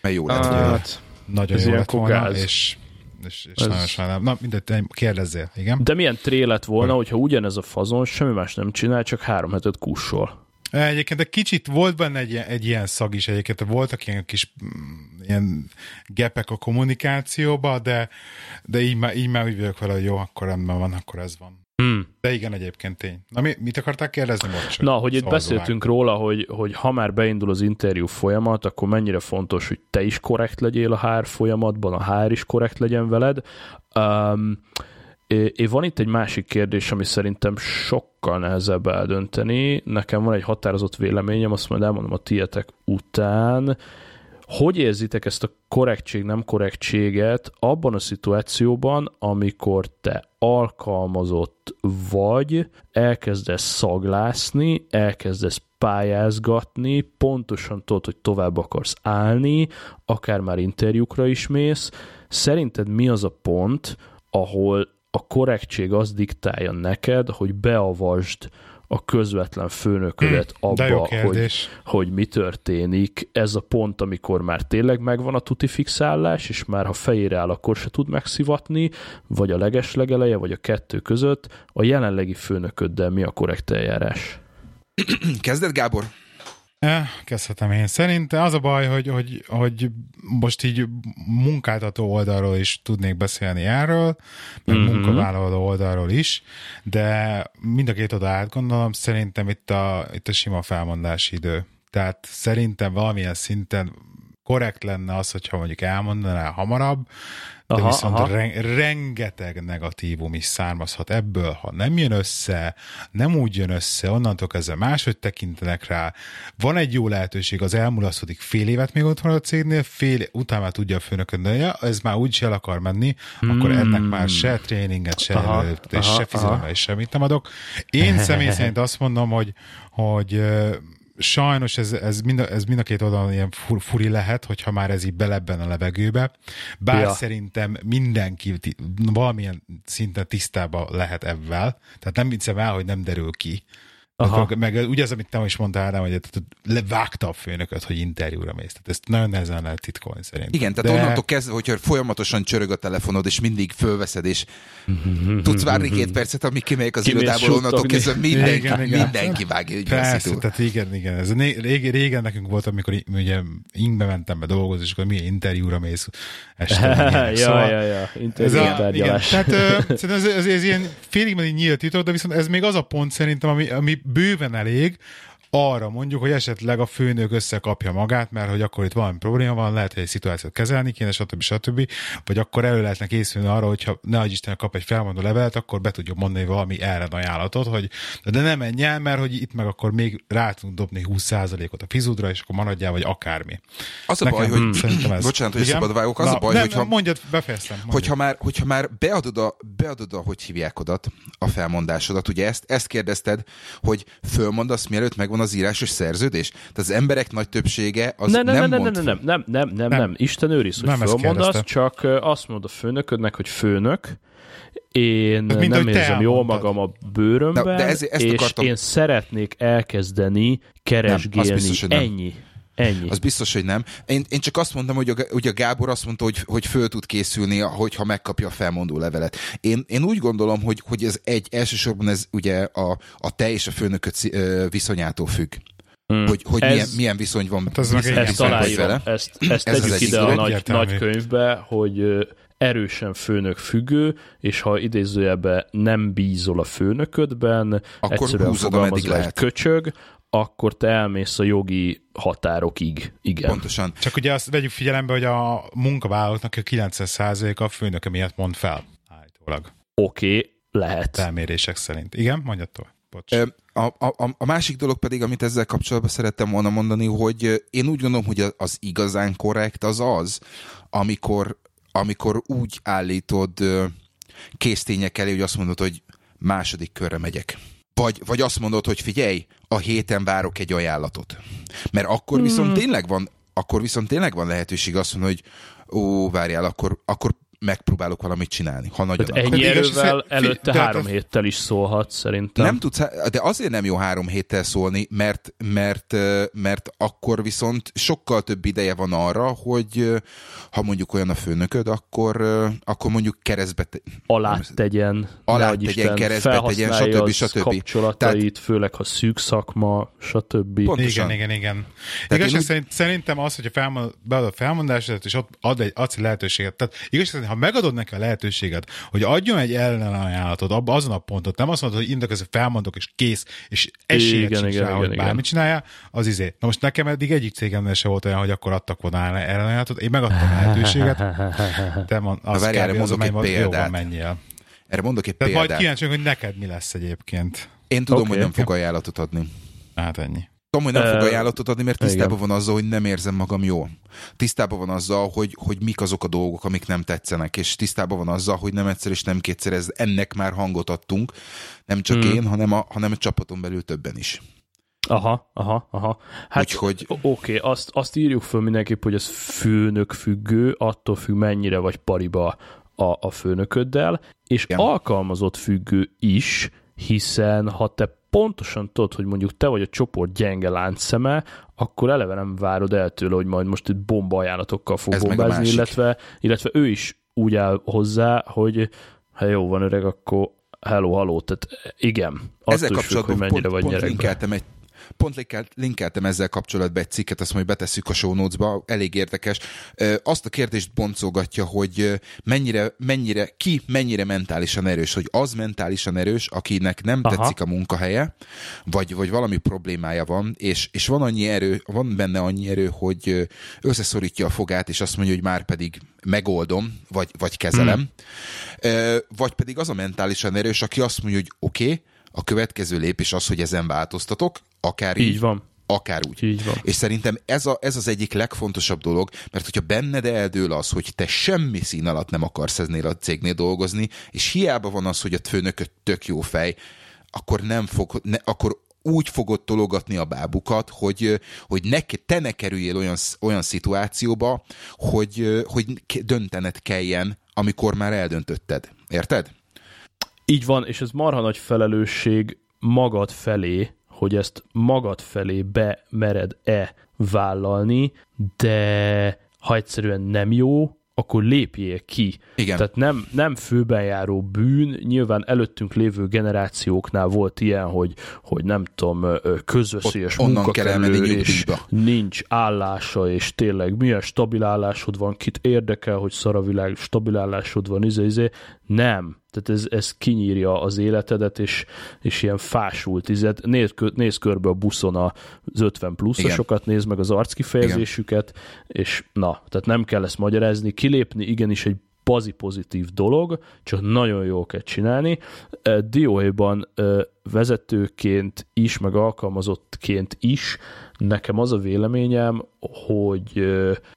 Mert jó lett. Hát, nagyon jó lett volna, gáz. és és, és ez... nagyon sajnálom. Na, mindegy, kérdezzél, igen. De milyen tré lett volna, hogy... hogyha ugyanez a fazon semmi más nem csinál, csak három hetet kussol. Egyébként egy kicsit volt benne egy, egy ilyen szag is, egyébként voltak ilyen kis mm, ilyen gepek a kommunikációba, de, de így már, így már úgy vagyok vele, hogy jó, akkor rendben van, akkor ez van. Hmm. De igen, egyébként tény. Na, mi, mit akarták kérdezni most? Na, hogy itt beszéltünk róla, hogy, hogy ha már beindul az interjú folyamat, akkor mennyire fontos, hogy te is korrekt legyél a HR folyamatban, a HR is korrekt legyen veled. Um, és van itt egy másik kérdés, ami szerintem sokkal nehezebb eldönteni. Nekem van egy határozott véleményem, azt majd elmondom a tietek után. Hogy érzitek ezt a korrektség-nem korrektséget abban a szituációban, amikor te alkalmazott vagy, elkezdesz szaglászni, elkezdesz pályázgatni, pontosan tudod, hogy tovább akarsz állni, akár már interjúkra is mész. Szerinted mi az a pont, ahol a korrektség az diktálja neked, hogy beavasd a közvetlen főnöködet hmm, abba, hogy, hogy mi történik. Ez a pont, amikor már tényleg megvan a tuti fixálás, és már ha fejére áll, akkor se tud megszivatni, vagy a legeslegeleje, vagy a kettő között. A jelenlegi főnököddel mi a korrekt eljárás? Kezded, Gábor? Eh, kezdhetem én. Szerintem az a baj, hogy, hogy, hogy most így munkáltató oldalról is tudnék beszélni erről, meg mm-hmm. munkavállaló oldalról is, de mind a két oda átgondolom, szerintem itt a, itt a sima felmondási idő. Tehát szerintem valamilyen szinten korrekt lenne az, hogyha mondjuk elmondaná hamarabb, de aha, viszont aha. Re- rengeteg negatívum is származhat ebből, ha nem jön össze, nem úgy jön össze, onnantól kezdve máshogy tekintenek rá. Van egy jó lehetőség, az elmulasztodik fél évet még ott van a cégnél, fél utána már tudja a főnökön, de ja, ez már úgy el akar menni, hmm. akkor ennek már se tréninget, se, aha, és aha, se fizetem, és semmit nem adok. Én személy szerint azt mondom, hogy, hogy sajnos ez, ez, mind a, ez mind a két oldalon ilyen fur, furi lehet, hogyha már ez így belebben a levegőbe. Bár ja. szerintem mindenki valamilyen szinten tisztában lehet ebben. Tehát nem viccem el, hogy nem derül ki. Aha. Meg, meg ugye az, amit te is mondtál, Ádám, hogy levágta a főnököt, hogy interjúra mész. Tehát ezt nagyon nehezen lehet titkolni szerintem. Igen, tehát De... onnantól kezdve, hogyha folyamatosan csörög a telefonod, és mindig fölveszed, és tudsz várni két percet, amíg kimegyek az Kimész irodából, onnantól kezdve mindenki, igen, igen. mindenki vágja, hogy Persze, tehát igen, igen. Ez régen, régen nekünk volt, amikor ugye ingbe mentem be dolgozni, és akkor milyen interjúra mész este. ja, szóval ja, ja, ez a, igen, tehát uh, ez, ez, ez, ilyen félig nyílt titok, de viszont ez még az a pont szerintem, ami, ami bőven elég, arra mondjuk, hogy esetleg a főnök összekapja magát, mert hogy akkor itt valami probléma van, lehet, hogy egy szituációt kezelni kéne, stb. stb. Vagy akkor elő lehetne készülni arra, hogyha ne adj Isten kap egy felmondó levelet, akkor be tudjuk mondani valami erre ajánlatot, hogy de nem menj el, mert hogy itt meg akkor még rá tudunk dobni 20%-ot a fizudra, és akkor maradjál, vagy akármi. Az a Nekem, baj, hogy szerintem ez. Bocsánat, hogy szabad vágok, az Na, a baj, nem, hogyha... Mondjad, befejeztem. Mondjad. Hogyha már, hogyha már beadod, a, beadod a, hogy hívják odat, a felmondásodat, ugye ezt, ezt kérdezted, hogy fölmondasz, mielőtt megvan az írásos szerződés? Tehát az emberek nagy többsége az ne, ne, nem ne, mond ne, nem, nem, nem, nem, nem, Isten őriz, hogy nem fölmondasz, csak azt mondod a főnöködnek, hogy főnök, én Mint, nem érzem jól magam a bőrömben, de, de ez, ezt és akartam... én szeretnék elkezdeni keresgélni. Nem, biztos, Ennyi. Ennyi. Az biztos, hogy nem. Én, én csak azt mondtam, hogy a, hogy a Gábor azt mondta, hogy, hogy föl tud készülni, hogyha megkapja a felmondó levelet. Én, én úgy gondolom, hogy, hogy ez egy, elsősorban ez ugye a, a te és a főnököt viszonyától függ. Hmm. Hogy, hogy ez, milyen, milyen viszony van hát ez viszony, ezt találjuk, vele. Ezt, ezt ez tegyük ide a nagy, nagy könyvbe, hogy erősen főnök függő, és ha idézőjebe nem bízol a főnöködben, akkor egyszerűen fogalmazva egy köcsög, akkor te elmész a jogi határokig. Igen. Pontosan. Csak ugye azt vegyük figyelembe, hogy a munkavállalóknak a 90%-a a főnöke miatt mond fel, állítólag. Oké, okay, lehet. Felmérések szerint. Igen, mondjad tovább. A, a, a másik dolog pedig, amit ezzel kapcsolatban szerettem volna mondani, hogy én úgy gondolom, hogy az igazán korrekt az az, amikor, amikor úgy állítod késztények elé, hogy azt mondod, hogy második körre megyek. Vagy, vagy azt mondod, hogy figyelj, a héten várok egy ajánlatot. Mert akkor viszont mm. tényleg van, akkor viszont tényleg van lehetőség azt mondani, hogy ó, várjál, akkor, akkor megpróbálok valamit csinálni, ha nagyon Tehát ennyi erővel előtte de három héttel is szólhat szerintem. Nem tudsz, de azért nem jó három héttel szólni, mert, mert, mert akkor viszont sokkal több ideje van arra, hogy ha mondjuk olyan a főnököd, akkor, akkor mondjuk keresztbe te, alá tegyen, alá tegyen, Isten, keresztbe tegyen, stb. stb. kapcsolatait, Tehát, főleg ha szűk szakma, stb. Pontosan. Igen, igen, igen. Igazság úgy... szerint, szerintem az, hogyha felmond, beadod a felmondását, és ott ad egy, adsz egy lehetőséget. Tehát igazság ha megadod neki a lehetőséget, hogy adjon egy ellenajánlatot abban azon a ponton, nem azt mondod, hogy indok felmondok, és kész, és esélyed igen, sincs igen, rá, igen, hogy igen. bármit csinálja, az izé. Na most nekem eddig egyik cégemnél se volt olyan, hogy akkor adtak volna ellenajánlatot, én megadtam a lehetőséget, te mond, az várj, erre mondok egy példát. menjél. Erre mondok egy Tehát példát. majd kíváncsi, hogy neked mi lesz egyébként. Én tudom, okay. hogy nem fog ajánlatot adni. Hát ennyi. Tudom, hogy nem fog ajánlatot adni, mert tisztában van azzal, hogy nem érzem magam jól. Tisztában van azzal, hogy, hogy mik azok a dolgok, amik nem tetszenek, és tisztában van azzal, hogy nem egyszer és nem kétszer ez, ennek már hangot adtunk, nem csak hmm. én, hanem a, hanem a csapaton belül többen is. Aha, aha, aha. Hát Úgyhogy... oké, okay, azt, azt írjuk föl mindenképp, hogy ez főnök függő, attól függ mennyire vagy pariba a, a főnököddel, és Igen. alkalmazott függő is, hiszen ha te pontosan tudod, hogy mondjuk te vagy a csoport gyenge láncszeme, akkor eleve nem várod el tőle, hogy majd most itt bomba ajánlatokkal fog Ez bombázni, illetve, illetve ő is úgy áll hozzá, hogy ha jó van öreg, akkor hello, hello, tehát igen. Ezzel kapcsolatban függ, hogy mennyire pont, vagy pont linkeltem egy Pont linkeltem ezzel kapcsolatban egy cikket, azt majd betesszük a show notes-ba, elég érdekes. Azt a kérdést boncolgatja, hogy mennyire, mennyire, ki mennyire mentálisan erős, hogy az mentálisan erős, akinek nem Aha. tetszik a munkahelye, vagy, vagy valami problémája van, és, és van annyi erő, van benne annyi erő, hogy összeszorítja a fogát, és azt mondja, hogy már pedig megoldom, vagy, vagy kezelem. Hmm. Vagy pedig az a mentálisan erős, aki azt mondja, hogy oké, okay, a következő lépés az, hogy ezen változtatok, akár így, így van. Akár úgy. Így van. És szerintem ez, a, ez az egyik legfontosabb dolog, mert hogyha benned eldől az, hogy te semmi szín alatt nem akarsz eznél a cégnél dolgozni, és hiába van az, hogy a főnököt tök jó fej, akkor nem fog, ne, akkor úgy fogod tologatni a bábukat, hogy, hogy ne, te ne kerüljél olyan, olyan szituációba, hogy, hogy döntened kelljen, amikor már eldöntötted. Érted? Így van, és ez marha nagy felelősség magad felé, hogy ezt magad felé bemered-e vállalni, de ha egyszerűen nem jó, akkor lépjél ki. Igen. Tehát nem, nem főbenjáró bűn, nyilván előttünk lévő generációknál volt ilyen, hogy, hogy nem tudom, közösszélyes munkakerülő, és nincs állása, és tényleg milyen stabil állásod van, kit érdekel, hogy szaravilág stabil állásod van, izé, izé. Nem. Tehát ez, ez kinyírja az életedet, és, és ilyen fásult izet. Nézd, néz körbe a buszon az 50 pluszosokat, nézd meg az arckifejezésüket, Igen. és na, tehát nem kell ezt magyarázni. Kilépni igenis egy bazi pozitív dolog, csak nagyon jól kell csinálni. Dióhéjban vezetőként is, meg alkalmazottként is nekem az a véleményem, hogy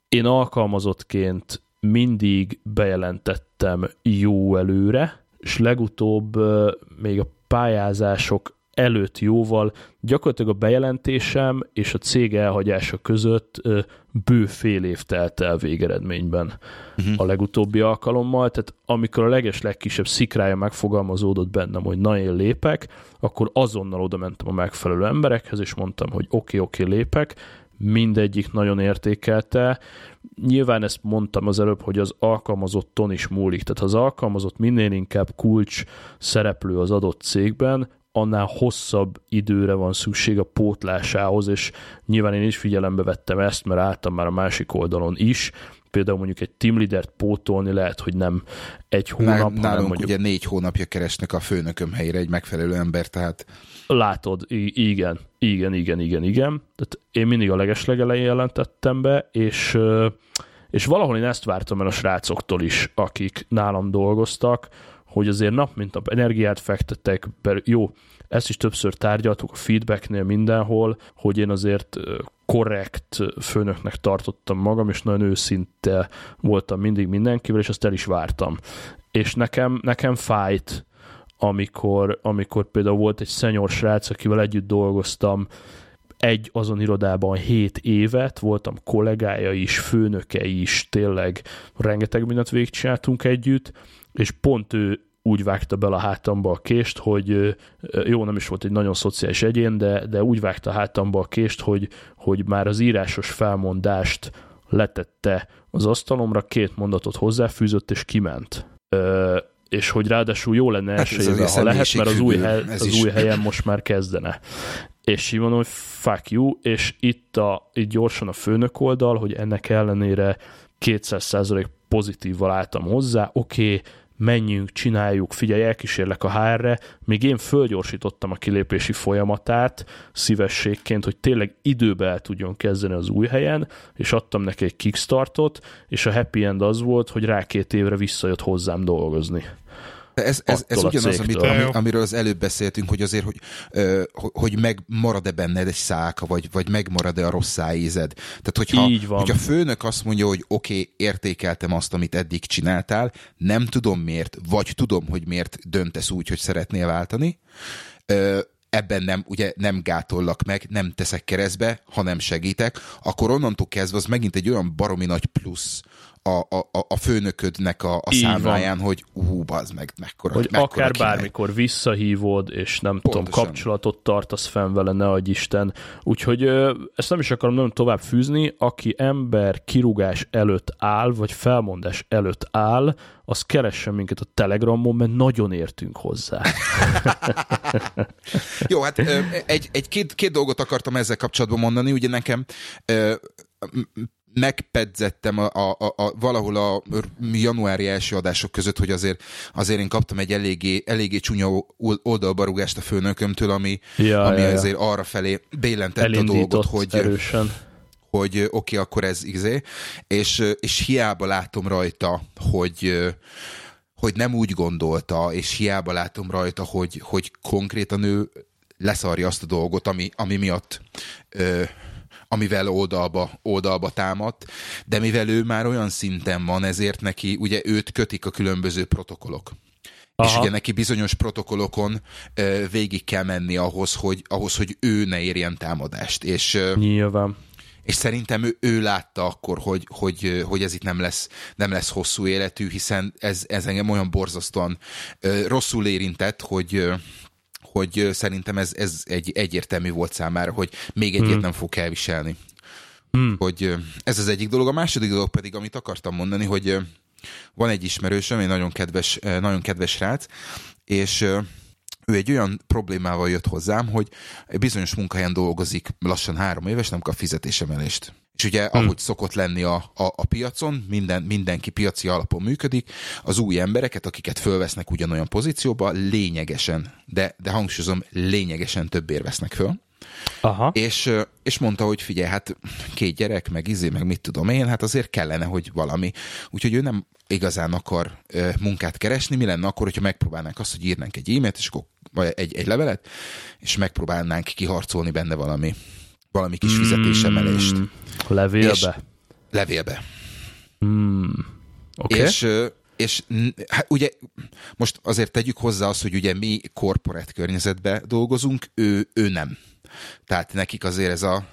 én alkalmazottként mindig bejelentettem jó előre, és legutóbb még a pályázások előtt jóval gyakorlatilag a bejelentésem és a cég elhagyása között bő fél év telt el végeredményben uh-huh. a legutóbbi alkalommal, tehát amikor a leges legkisebb szikrája megfogalmazódott bennem, hogy na én lépek, akkor azonnal oda mentem a megfelelő emberekhez, és mondtam, hogy oké, okay, oké, okay, lépek, mindegyik nagyon értékelte. Nyilván ezt mondtam az előbb, hogy az alkalmazotton is múlik. Tehát az alkalmazott minél inkább kulcs szereplő az adott cégben, annál hosszabb időre van szükség a pótlásához, és nyilván én is figyelembe vettem ezt, mert álltam már a másik oldalon is, például mondjuk egy team leadert pótolni lehet, hogy nem egy hónap, Nálunk hanem mondjuk... ugye négy hónapja keresnek a főnököm helyére egy megfelelő ember, tehát... Látod, igen, igen, igen, igen, igen. Tehát én mindig a legeslegelején jelentettem be, és, és valahol én ezt vártam el a srácoktól is, akik nálam dolgoztak, hogy azért nap mint nap energiát fektettek, jó, ezt is többször tárgyaltuk a feedbacknél mindenhol, hogy én azért korrekt főnöknek tartottam magam, és nagyon őszinte voltam mindig mindenkivel, és azt el is vártam. És nekem, nekem fájt, amikor, amikor például volt egy szenyor srác, akivel együtt dolgoztam, egy azon irodában 7 évet, voltam kollégája is, főnöke is, tényleg rengeteg mindent végigcsináltunk együtt, és pont ő úgy vágta bele a hátamba a kést, hogy jó, nem is volt egy nagyon szociális egyén, de, de úgy vágta a hátamba a kést, hogy, hogy már az írásos felmondást letette az asztalomra, két mondatot hozzáfűzött, és kiment. Ö, és hogy ráadásul jó lenne hát elsőjével, ha lehet, mert az új, hely, az új helyen most már kezdene. És így mondom, hogy fuck you, és itt, a, itt gyorsan a főnök oldal, hogy ennek ellenére 200% pozitívval álltam hozzá, oké, okay, menjünk, csináljuk, figyelj, elkísérlek a HR-re, még én fölgyorsítottam a kilépési folyamatát szívességként, hogy tényleg időbe el tudjon kezdeni az új helyen, és adtam neki egy kickstartot, és a happy end az volt, hogy rá két évre visszajött hozzám dolgozni. Ez, ez, ez ugyanaz, amit, ami, amiről az előbb beszéltünk, hogy azért, hogy, hogy megmarad-e benned egy száka, vagy, vagy megmarad-e a rossz szájízed. Tehát, hogyha, Így van. hogyha a főnök azt mondja, hogy oké, okay, értékeltem azt, amit eddig csináltál, nem tudom miért, vagy tudom, hogy miért döntesz úgy, hogy szeretnél váltani, ebben nem, ugye nem gátollak meg, nem teszek keresztbe, hanem segítek, akkor onnantól kezdve az megint egy olyan baromi nagy plusz a, a, a főnöködnek a, a számláján, van. hogy ú, bazd meg, mekkora Hogy mekkora akár király. bármikor visszahívod, és nem Pontosan. tudom, kapcsolatot tartasz fenn vele, ne adj Isten. Úgyhogy ezt nem is akarom nagyon tovább fűzni, aki ember kirúgás előtt áll, vagy felmondás előtt áll, az keressen minket a Telegramon, mert nagyon értünk hozzá. Jó, hát egy, egy két, két dolgot akartam ezzel kapcsolatban mondani. Ugye nekem megpedzettem a, a, a, a, valahol a januári első adások között, hogy azért, azért én kaptam egy eléggé, eléggé csúnya oldalbarúgást a főnökömtől, ami, ja, ami ja, azért ja. arra felé bélentette a dolgot, hogy, erősen. hogy oké, okay, akkor ez izé, és, és hiába látom rajta, hogy hogy nem úgy gondolta, és hiába látom rajta, hogy, hogy konkrétan ő leszarja azt a dolgot, ami, ami miatt ö, amivel oldalba, oldalba támadt, de mivel ő már olyan szinten van, ezért neki, ugye őt kötik a különböző protokollok. Aha. És ugye neki bizonyos protokollokon ö, végig kell menni ahhoz, hogy, ahhoz, hogy ő ne érjen támadást. És, ö, Nyilván. És szerintem ő, ő látta akkor, hogy, hogy, hogy ez itt nem lesz, nem lesz hosszú életű, hiszen ez, ez engem olyan borzasztóan ö, rosszul érintett, hogy, hogy szerintem ez, ez egy egyértelmű volt számára, hogy még egyet hmm. nem fog elviselni. Hmm. Hogy ez az egyik dolog. A második dolog pedig, amit akartam mondani, hogy van egy ismerősöm, egy nagyon kedves, nagyon kedves rác, és ő egy olyan problémával jött hozzám, hogy bizonyos munkahelyen dolgozik lassan három éves, nem kap fizetésemelést. És ugye, hmm. ahogy szokott lenni a, a, a piacon, minden, mindenki piaci alapon működik, az új embereket, akiket fölvesznek ugyanolyan pozícióba, lényegesen, de, de hangsúlyozom, lényegesen többért vesznek föl. Aha. És, és mondta, hogy figyelj, hát két gyerek, meg izé, meg mit tudom én, hát azért kellene, hogy valami. Úgyhogy ő nem igazán akar ö, munkát keresni, mi lenne akkor, hogyha megpróbálnánk azt, hogy írnánk egy e-mailt, és akkor, vagy egy, egy levelet, és megpróbálnánk kiharcolni benne valami, valami kis fizetésemelést. Mm, levélbe? És, levélbe. Mm, okay. És és hát ugye most azért tegyük hozzá azt, hogy ugye mi korporát környezetben dolgozunk, ő, ő nem. Tehát nekik azért ez a,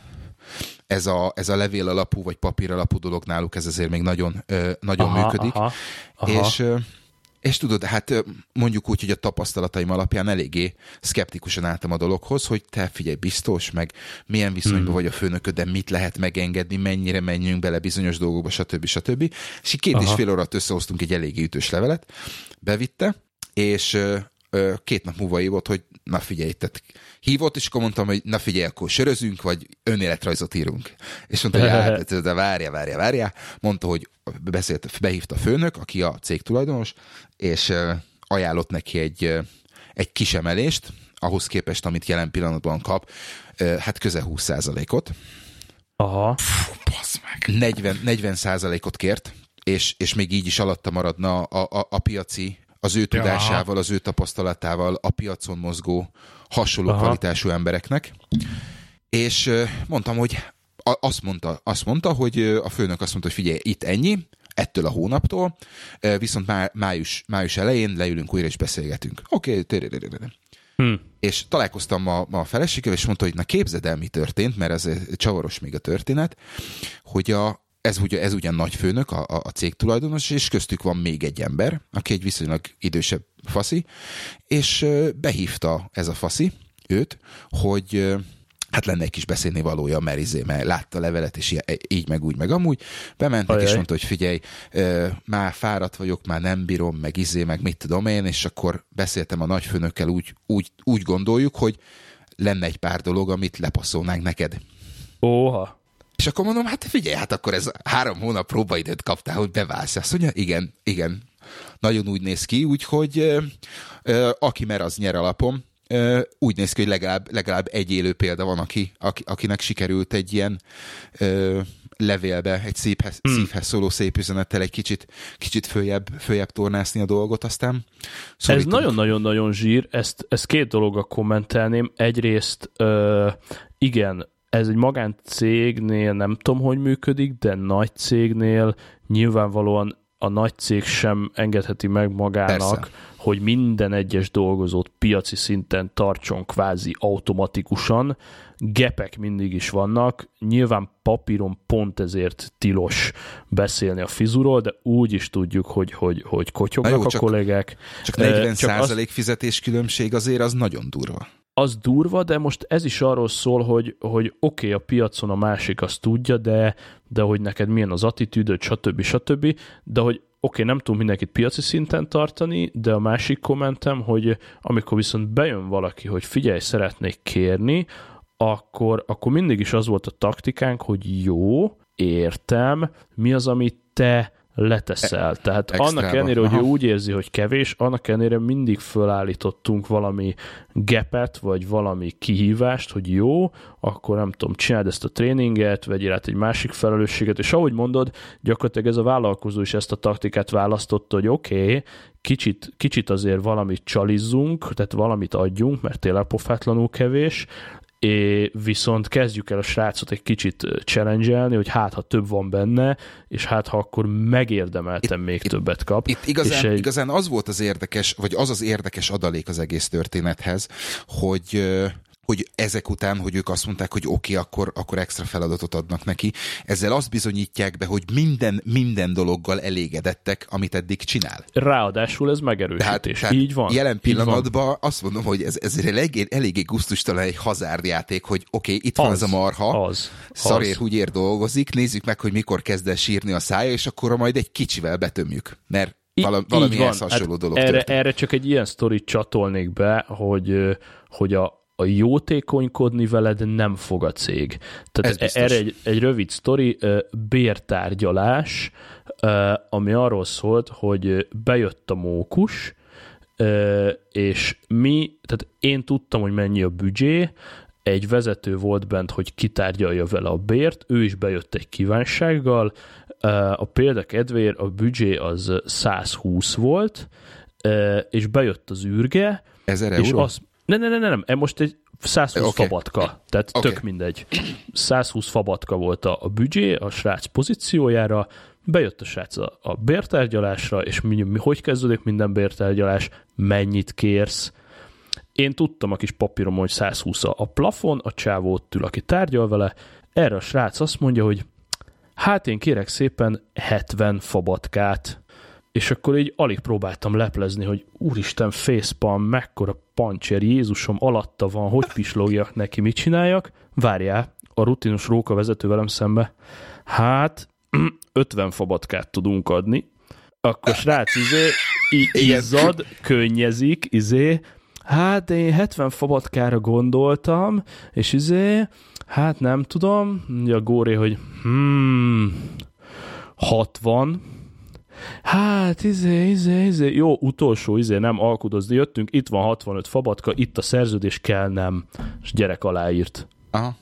ez a, ez a levél alapú vagy papír alapú dolog náluk ez azért még nagyon, nagyon aha, működik. Aha, aha. És, és tudod, hát mondjuk úgy, hogy a tapasztalataim alapján eléggé szkeptikusan álltam a dologhoz, hogy te figyelj, biztos, meg milyen viszonyban hmm. vagy a főnököd, de mit lehet megengedni, mennyire menjünk bele bizonyos dolgokba, stb. stb. És így két Aha. és fél órát összehoztunk egy eléggé ütős levelet, bevitte, és két nap múlva hívott, hogy na figyelj, tehát hívott, és akkor mondtam, hogy na figyelj, akkor sörözünk, vagy önéletrajzot írunk. És mondta, hogy hát, de várja, várja, várja. Mondta, hogy beszélt, behívta a főnök, aki a cég tulajdonos, és ajánlott neki egy, egy kis emelést, ahhoz képest, amit jelen pillanatban kap, hát közel 20 ot Aha. Fú, meg. 40, 40 százalékot kért, és, és még így is alatta maradna a, a, a piaci az ő tudásával, az ő tapasztalatával a piacon mozgó hasonló Aha. kvalitású embereknek. És mondtam, hogy azt mondta, azt mondta, hogy a főnök azt mondta, hogy figyelj, itt ennyi, ettől a hónaptól, viszont má, május, május elején leülünk újra és beszélgetünk. Oké, okay. Hmm. És találkoztam a, a feleségével, és mondta, hogy na képzeld el, mi történt, mert ez csavaros még a történet, hogy a, ez, ugye, ez ugyan nagy főnök, a, a cég tulajdonos, és köztük van még egy ember, aki egy viszonylag idősebb faszi, és behívta ez a faszi őt, hogy hát lenne egy kis beszélni valója, mert, izé, mert látta a levelet, és így meg úgy, meg amúgy. Bementek, Ajaj. és mondta, hogy figyelj, már fáradt vagyok, már nem bírom, meg izé, meg mit tudom én, és akkor beszéltem a nagyfőnökkel, úgy, úgy, úgy gondoljuk, hogy lenne egy pár dolog, amit lepasszolnánk neked. Óha. És akkor mondom, hát figyelj, hát akkor ez három hónap próbaidőt kaptál, hogy beválsz. Azt mondja, igen, igen, nagyon úgy néz ki, úgyhogy ö, ö, aki mer, az nyer alapom. Ö, úgy néz ki, hogy legalább, legalább egy élő példa van, aki, aki, akinek sikerült egy ilyen ö, levélbe, egy szívhez, hmm. szívhez szóló szép üzenettel egy kicsit, kicsit följebb, följebb tornászni a dolgot, aztán szorítunk. Ez nagyon-nagyon-nagyon zsír, ezt, ezt két dologgal kommentelném. Egyrészt ö, igen, ez egy magáncégnél nem tudom, hogy működik, de nagy cégnél nyilvánvalóan a, nagy cég sem engedheti meg magának, Persze. hogy minden egyes dolgozót piaci szinten tartson kvázi automatikusan, gepek mindig is vannak, nyilván papíron pont ezért tilos beszélni a fizuról, de úgy is tudjuk, hogy, hogy, hogy kotyognak jó, a csak, kollégák. Csak 40 csak százalék az... fizetés különbség azért az nagyon durva az durva, de most ez is arról szól, hogy, hogy oké, okay, a piacon a másik azt tudja, de, de hogy neked milyen az attitűdöd, stb. stb. De hogy oké, okay, nem tudom mindenkit piaci szinten tartani, de a másik kommentem, hogy amikor viszont bejön valaki, hogy figyelj, szeretnék kérni, akkor, akkor mindig is az volt a taktikánk, hogy jó, értem, mi az, amit te leteszel. E- Tehát Extrába. annak ellenére, hogy Aha. ő úgy érzi, hogy kevés, annak ellenére mindig fölállítottunk valami gepet, vagy valami kihívást, hogy jó, akkor nem tudom, csináld ezt a tréninget, vegyél át egy másik felelősséget, és ahogy mondod, gyakorlatilag ez a vállalkozó is ezt a taktikát választotta, hogy oké, okay, kicsit, kicsit azért valamit csalizzunk, tehát valamit adjunk, mert tényleg pofátlanul kevés, É, viszont kezdjük el a srácot egy kicsit challenge hogy hát ha több van benne, és hát ha akkor megérdemeltem itt, még itt, többet kap. Itt igazán, egy... igazán az volt az érdekes, vagy az az érdekes adalék az egész történethez, hogy hogy ezek után, hogy ők azt mondták, hogy oké, okay, akkor, akkor extra feladatot adnak neki. Ezzel azt bizonyítják be, hogy minden, minden dologgal elégedettek, amit eddig csinál. Ráadásul ez megerősítés. Tehát, Így van. Jelen pillanatban van. azt mondom, hogy ez, ez eléggé, eléggé gusztustalan egy hazárdjáték, hogy oké, okay, itt az, van ez a marha, az, szarér úgy ér dolgozik, nézzük meg, hogy mikor kezd el sírni a szája, és akkor majd egy kicsivel betömjük. Mert valami, valami hasonló hát dolog erre, erre csak egy ilyen sztorit csatolnék be, hogy, hogy a, a jótékonykodni veled nem fog a cég. Tehát Ez erre egy, egy rövid sztori, bértárgyalás, ami arról szólt, hogy bejött a mókus, és mi, tehát én tudtam, hogy mennyi a büdzsé, egy vezető volt bent, hogy kitárgyalja vele a bért, ő is bejött egy kívánsággal, a példa kedvéért a büdzsé az 120 volt, és bejött az űrge, Ezer és euró? azt, nem, nem, nem, nem, most egy 120 okay. fabatka, tehát okay. tök mindegy. 120 fabatka volt a, a büdzsé a srác pozíciójára, bejött a srác a, a bértárgyalásra, és mi, mi, hogy kezdődik minden bértárgyalás, mennyit kérsz. Én tudtam a kis papírom, hogy 120 a plafon, a csávó ott ül, aki tárgyal vele, erre a srác azt mondja, hogy hát én kérek szépen 70 fabatkát és akkor így alig próbáltam leplezni, hogy úristen, facepalm, mekkora pancser, Jézusom, alatta van, hogy pislogjak neki, mit csináljak? Várjál, a rutinos róka vezető velem szembe. Hát, 50 fabatkát tudunk adni. Akkor srác, izé, izzad, könnyezik, izé, hát én 70 fabatkára gondoltam, és izé, hát nem tudom, mondja a Góré, hogy hmm, 60, Hát, izé, izé, izé, jó, utolsó, izé, nem alkudozni jöttünk, itt van 65 fabatka, itt a szerződés kell, nem. És gyerek aláírt. Aha.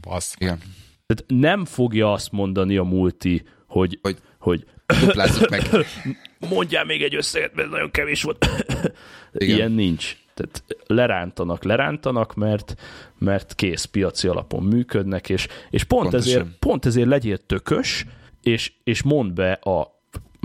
Basz. Igen. Tehát nem fogja azt mondani a multi, hogy, hogy, hogy meg. Mondjál még egy összeget, mert nagyon kevés volt. Igen. Ilyen nincs. Tehát lerántanak, lerántanak, mert, mert kész piaci alapon működnek, és, és pont, ezért, pont ezért legyél tökös, és, és mondd be a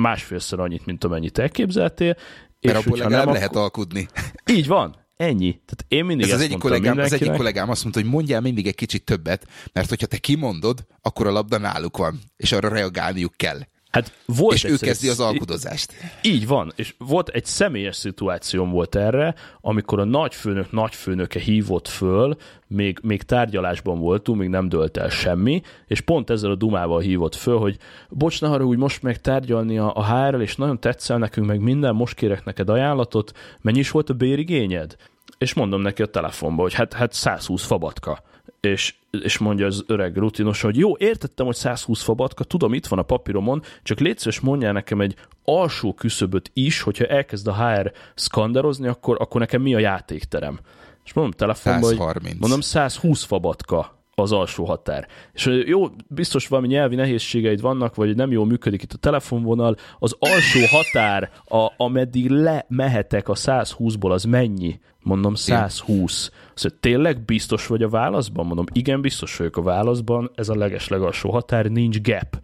másfélszer annyit, mint amennyit elképzeltél. Mert és abból legalább nem, lehet akkor... alkudni. Így van, ennyi. Tehát én mindig Ez az egyik, kollégám, az egyik kollégám azt mondta, hogy mondjál mindig egy kicsit többet, mert hogyha te kimondod, akkor a labda náluk van, és arra reagálniuk kell. Hát volt és ő kezdi az alkudozást. Így van, és volt egy személyes szituációm volt erre, amikor a nagyfőnök nagyfőnöke hívott föl, még, még tárgyalásban voltunk, még nem dölt el semmi, és pont ezzel a dumával hívott föl, hogy bocs, ne úgy most meg tárgyalni a, a HR-rel, és nagyon tetszel nekünk meg minden, most kérek neked ajánlatot, mennyi is volt a bérigényed? És mondom neki a telefonba, hogy hát, hát 120 fabatka és, és mondja az öreg rutinos, hogy jó, értettem, hogy 120 fabatka, tudom, itt van a papíromon, csak létszeres mondjál nekem egy alsó küszöböt is, hogyha elkezd a HR szkandarozni, akkor, akkor nekem mi a játékterem? És mondom telefonban, 130. hogy mondom 120 fabatka az alsó határ. És jó, biztos valami nyelvi nehézségeid vannak, vagy nem jól működik itt a telefonvonal, az alsó határ, a, ameddig lemehetek a 120-ból, az mennyi? Mondom 120. Szóval tényleg biztos vagy a válaszban? Mondom, igen, biztos vagyok a válaszban, ez a leges legalsó határ, nincs gap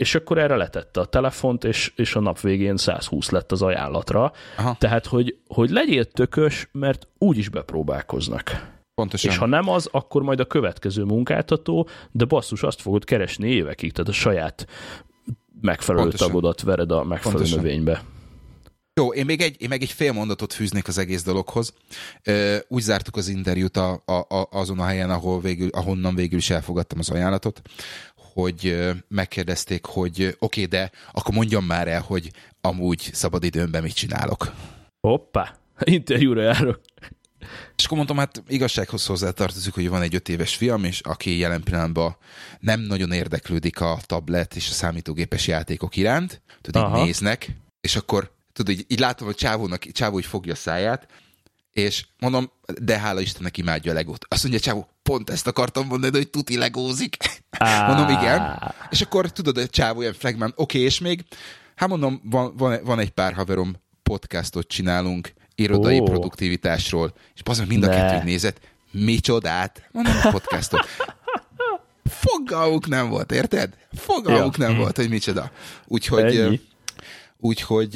és akkor erre letette a telefont, és, és a nap végén 120 lett az ajánlatra. Aha. Tehát, hogy, hogy legyél tökös, mert úgy is bepróbálkoznak. Pontosan. És ha nem az, akkor majd a következő munkáltató, de basszus, azt fogod keresni évekig, tehát a saját megfelelő Pontosan. tagodat vered a megfelelő Pontosan. növénybe. Jó, én még, egy, én meg egy fél mondatot fűznék az egész dologhoz. Úgy zártuk az interjút a, a, a, azon a helyen, ahol végül, ahonnan végül is elfogadtam az ajánlatot, hogy megkérdezték, hogy oké, okay, de akkor mondjam már el, hogy amúgy szabadidőmben mit csinálok. Hoppá, interjúra járok. És akkor mondtam, hát igazsághoz hozzátartozik, hogy van egy öt éves fiam, és aki jelen pillanatban nem nagyon érdeklődik a tablet és a számítógépes játékok iránt, tudod, így néznek, és akkor tudod, így, így látom, hogy csávónak, csávó így fogja a száját, és mondom, de hála Istennek imádja a legót. Azt mondja, csávó, pont ezt akartam mondani, hogy tuti legózik. mondom, igen. És akkor tudod, hogy csávó ilyen flagman, oké, okay, és még, hát mondom, van, van, van egy pár haverom, podcastot csinálunk, irodai oh. produktivitásról, és bazd mind a kettő nézett, micsodát, mondom, podcastot. Fogalmuk nem volt, érted? Fogalmuk ja. nem hm. volt, hogy micsoda. Úgyhogy, Ennyi. úgyhogy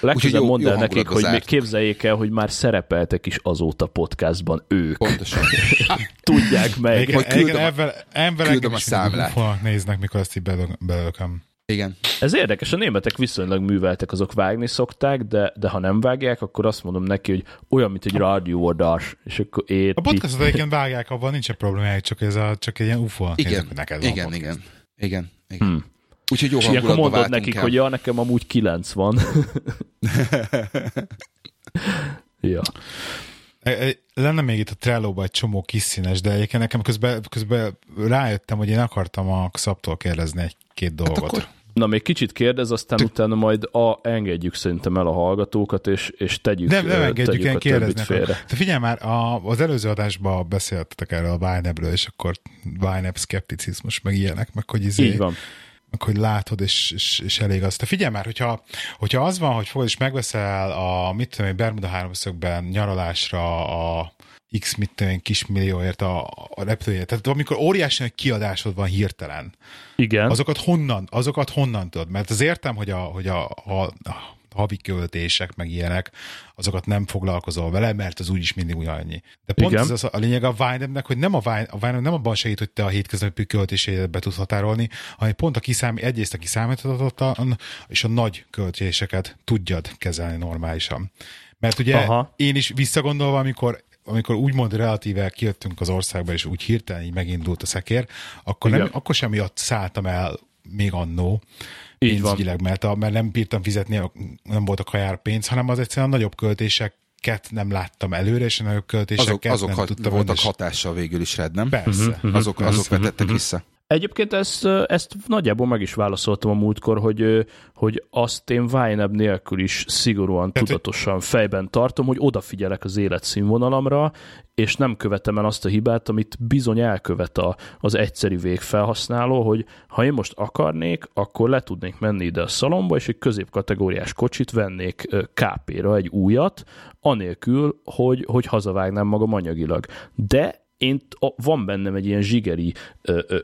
Legközelebb mondd el nekik, hogy még képzeljék el, hogy már szerepeltek is azóta podcastban ők. Pontosan. Tudják meg. Igen, hogy küldöm, igen, ebben, ebben küldöm a számlát. Néznek, mikor ezt így belököm. Igen. Ez érdekes, a németek viszonylag műveltek, azok vágni szokták, de, de ha nem vágják, akkor azt mondom neki, hogy olyan, mint egy rádióadás, és akkor érti. A podcastot egyébként vágják, abban nincs problémája, csak ez a, csak egy ilyen UFO. Igen, Nézzük, neked igen, igen, igen, igen. Hmm. Úgyhogy jó És akkor mondod nekik, el. hogy ja, nekem amúgy kilenc van. ja. E, e, lenne még itt a trello egy csomó kis színes, de egyébként nekem közben, közben rájöttem, hogy én akartam a Xaptól kérdezni egy-két dolgot. Hát akkor Na, még kicsit kérdez, aztán Te... utána majd a, engedjük szerintem el a hallgatókat, és, és tegyük, nem, nem engedjük tegyük a kérdezni félre. Te figyelj már, a, az előző adásban beszéltetek erről a Vine és akkor Vine szkepticizmus, meg ilyenek, meg hogy izé, Így van hogy látod, és, és, és elég az. Te figyelj már, hogyha, hogyha az van, hogy fogod és megveszel a, mit tudom én, Bermuda háromszögben nyaralásra a x mit tudom én, kis millióért a, a repülőjét. Tehát amikor óriási nagy kiadásod van hirtelen. Igen. Azokat honnan, azokat honnan tudod? Mert az értem, hogy a, hogy a, a, a havi költések, meg ilyenek, azokat nem foglalkozol vele, mert az úgyis mindig ugyanannyi. De pont Igen. ez az a lényeg a vine hogy nem a Vine, a Vine nem abban segít, hogy te a hétköznapi költésédet be tudsz határolni, hanem pont a kiszám, egyrészt a kiszámíthatatlan és a nagy költéseket tudjad kezelni normálisan. Mert ugye Aha. én is visszagondolva, amikor amikor úgymond relatíve kijöttünk az országba, és úgy hirtelen így megindult a szekér, akkor, nem, akkor sem miatt szálltam el még annó, pénzügyileg, mert, a, mert nem bírtam fizetni, nem volt a kajár pénz, hanem az egyszerűen a nagyobb költéseket nem láttam előre, és a nagyobb költéseket azok, azok nem tudtam voltak és... hatással végül is rád, nem? Persze. Uh-huh, azok, azok uh-huh, vetettek uh-huh. vissza. Egyébként ezt, ezt nagyjából meg is válaszoltam a múltkor, hogy, hogy azt én Vájnebb nélkül is szigorúan, Tehát, tudatosan fejben tartom, hogy odafigyelek az életszínvonalamra, és nem követem el azt a hibát, amit bizony elkövet a, az egyszerű végfelhasználó, hogy ha én most akarnék, akkor le tudnék menni ide a szalomba, és egy középkategóriás kocsit vennék KP-ra, egy újat, anélkül, hogy, hogy hazavágnám magam anyagilag. De én, van bennem egy ilyen zsigeri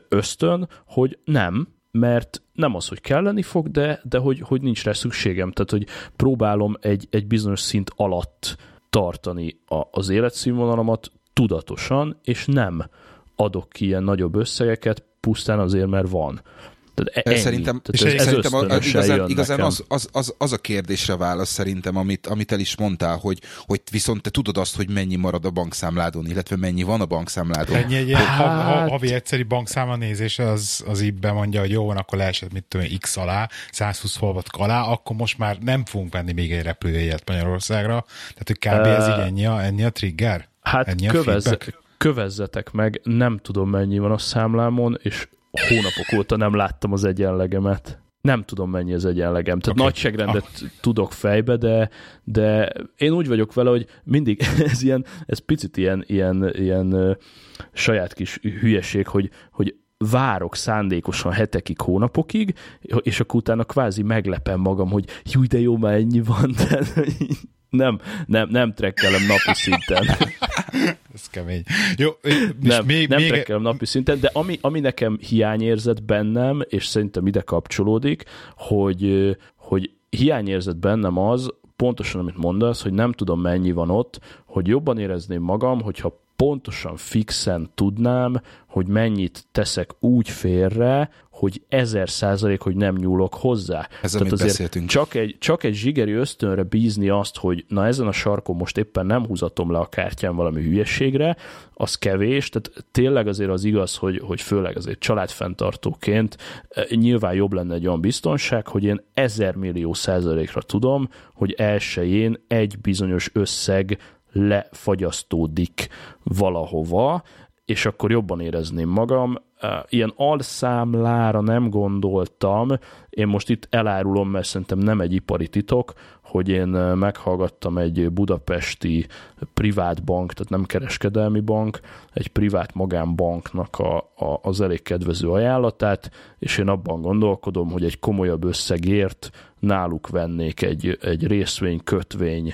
ösztön, hogy nem, mert nem az, hogy kelleni fog, de, de hogy, hogy nincs rá szükségem. Tehát, hogy próbálom egy, egy bizonyos szint alatt tartani a, az életszínvonalamat tudatosan, és nem adok ki ilyen nagyobb összegeket pusztán azért, mert van. Tehát ennyi. Szerintem, Tehát ez, szerintem a, igazán, igazán az, az, az, az, a kérdésre válasz szerintem, amit, amit el is mondtál, hogy, hogy viszont te tudod azt, hogy mennyi marad a bankszámládon, illetve mennyi van a bankszámládon. Ennyi egy hát... havi egyszeri bankszámla nézése az, az így bemondja, hogy jó van, akkor leesett mit tudom, X alá, 120 forvat alá, akkor most már nem fogunk venni még egy repülőjegyet Magyarországra. Tehát, hogy kb. ez így ennyi a, ennyi a trigger? Hát ennyi kövez, kövezzetek meg, nem tudom mennyi van a számlámon, és hónapok óta nem láttam az egyenlegemet. Nem tudom, mennyi az egyenlegem. Tehát okay. nagyságrendet ah. tudok fejbe, de, de én úgy vagyok vele, hogy mindig ez ilyen, ez picit ilyen, ilyen, ilyen saját kis hülyeség, hogy, hogy várok szándékosan hetekig, hónapokig, és akkor utána kvázi meglepem magam, hogy jó, de jó, már ennyi van. Tehát, nem, nem, nem trekkelem napi szinten. Ez kemény. Jó, nem, még, nem még... trekkelem napi szinten, de ami, ami nekem hiányérzet bennem, és szerintem ide kapcsolódik, hogy, hogy hiányérzet bennem az, pontosan amit mondasz, hogy nem tudom mennyi van ott, hogy jobban érezném magam, hogyha pontosan fixen tudnám, hogy mennyit teszek úgy félre, hogy ezer százalék, hogy nem nyúlok hozzá. Ez, Tehát azért beszéltünk. Csak egy, csak egy zsigeri ösztönre bízni azt, hogy na ezen a sarkon most éppen nem húzatom le a kártyán valami hülyeségre, az kevés, tehát tényleg azért az igaz, hogy, hogy főleg azért családfenntartóként eh, nyilván jobb lenne egy olyan biztonság, hogy én ezer millió százalékra tudom, hogy elsőjén egy bizonyos összeg lefagyasztódik valahova, és akkor jobban érezném magam. Ilyen alszámlára nem gondoltam, én most itt elárulom, mert szerintem nem egy ipari titok, hogy én meghallgattam egy budapesti privát bank, tehát nem kereskedelmi bank, egy privát magánbanknak a, a, az elég kedvező ajánlatát, és én abban gondolkodom, hogy egy komolyabb összegért náluk vennék egy, egy részvény, kötvény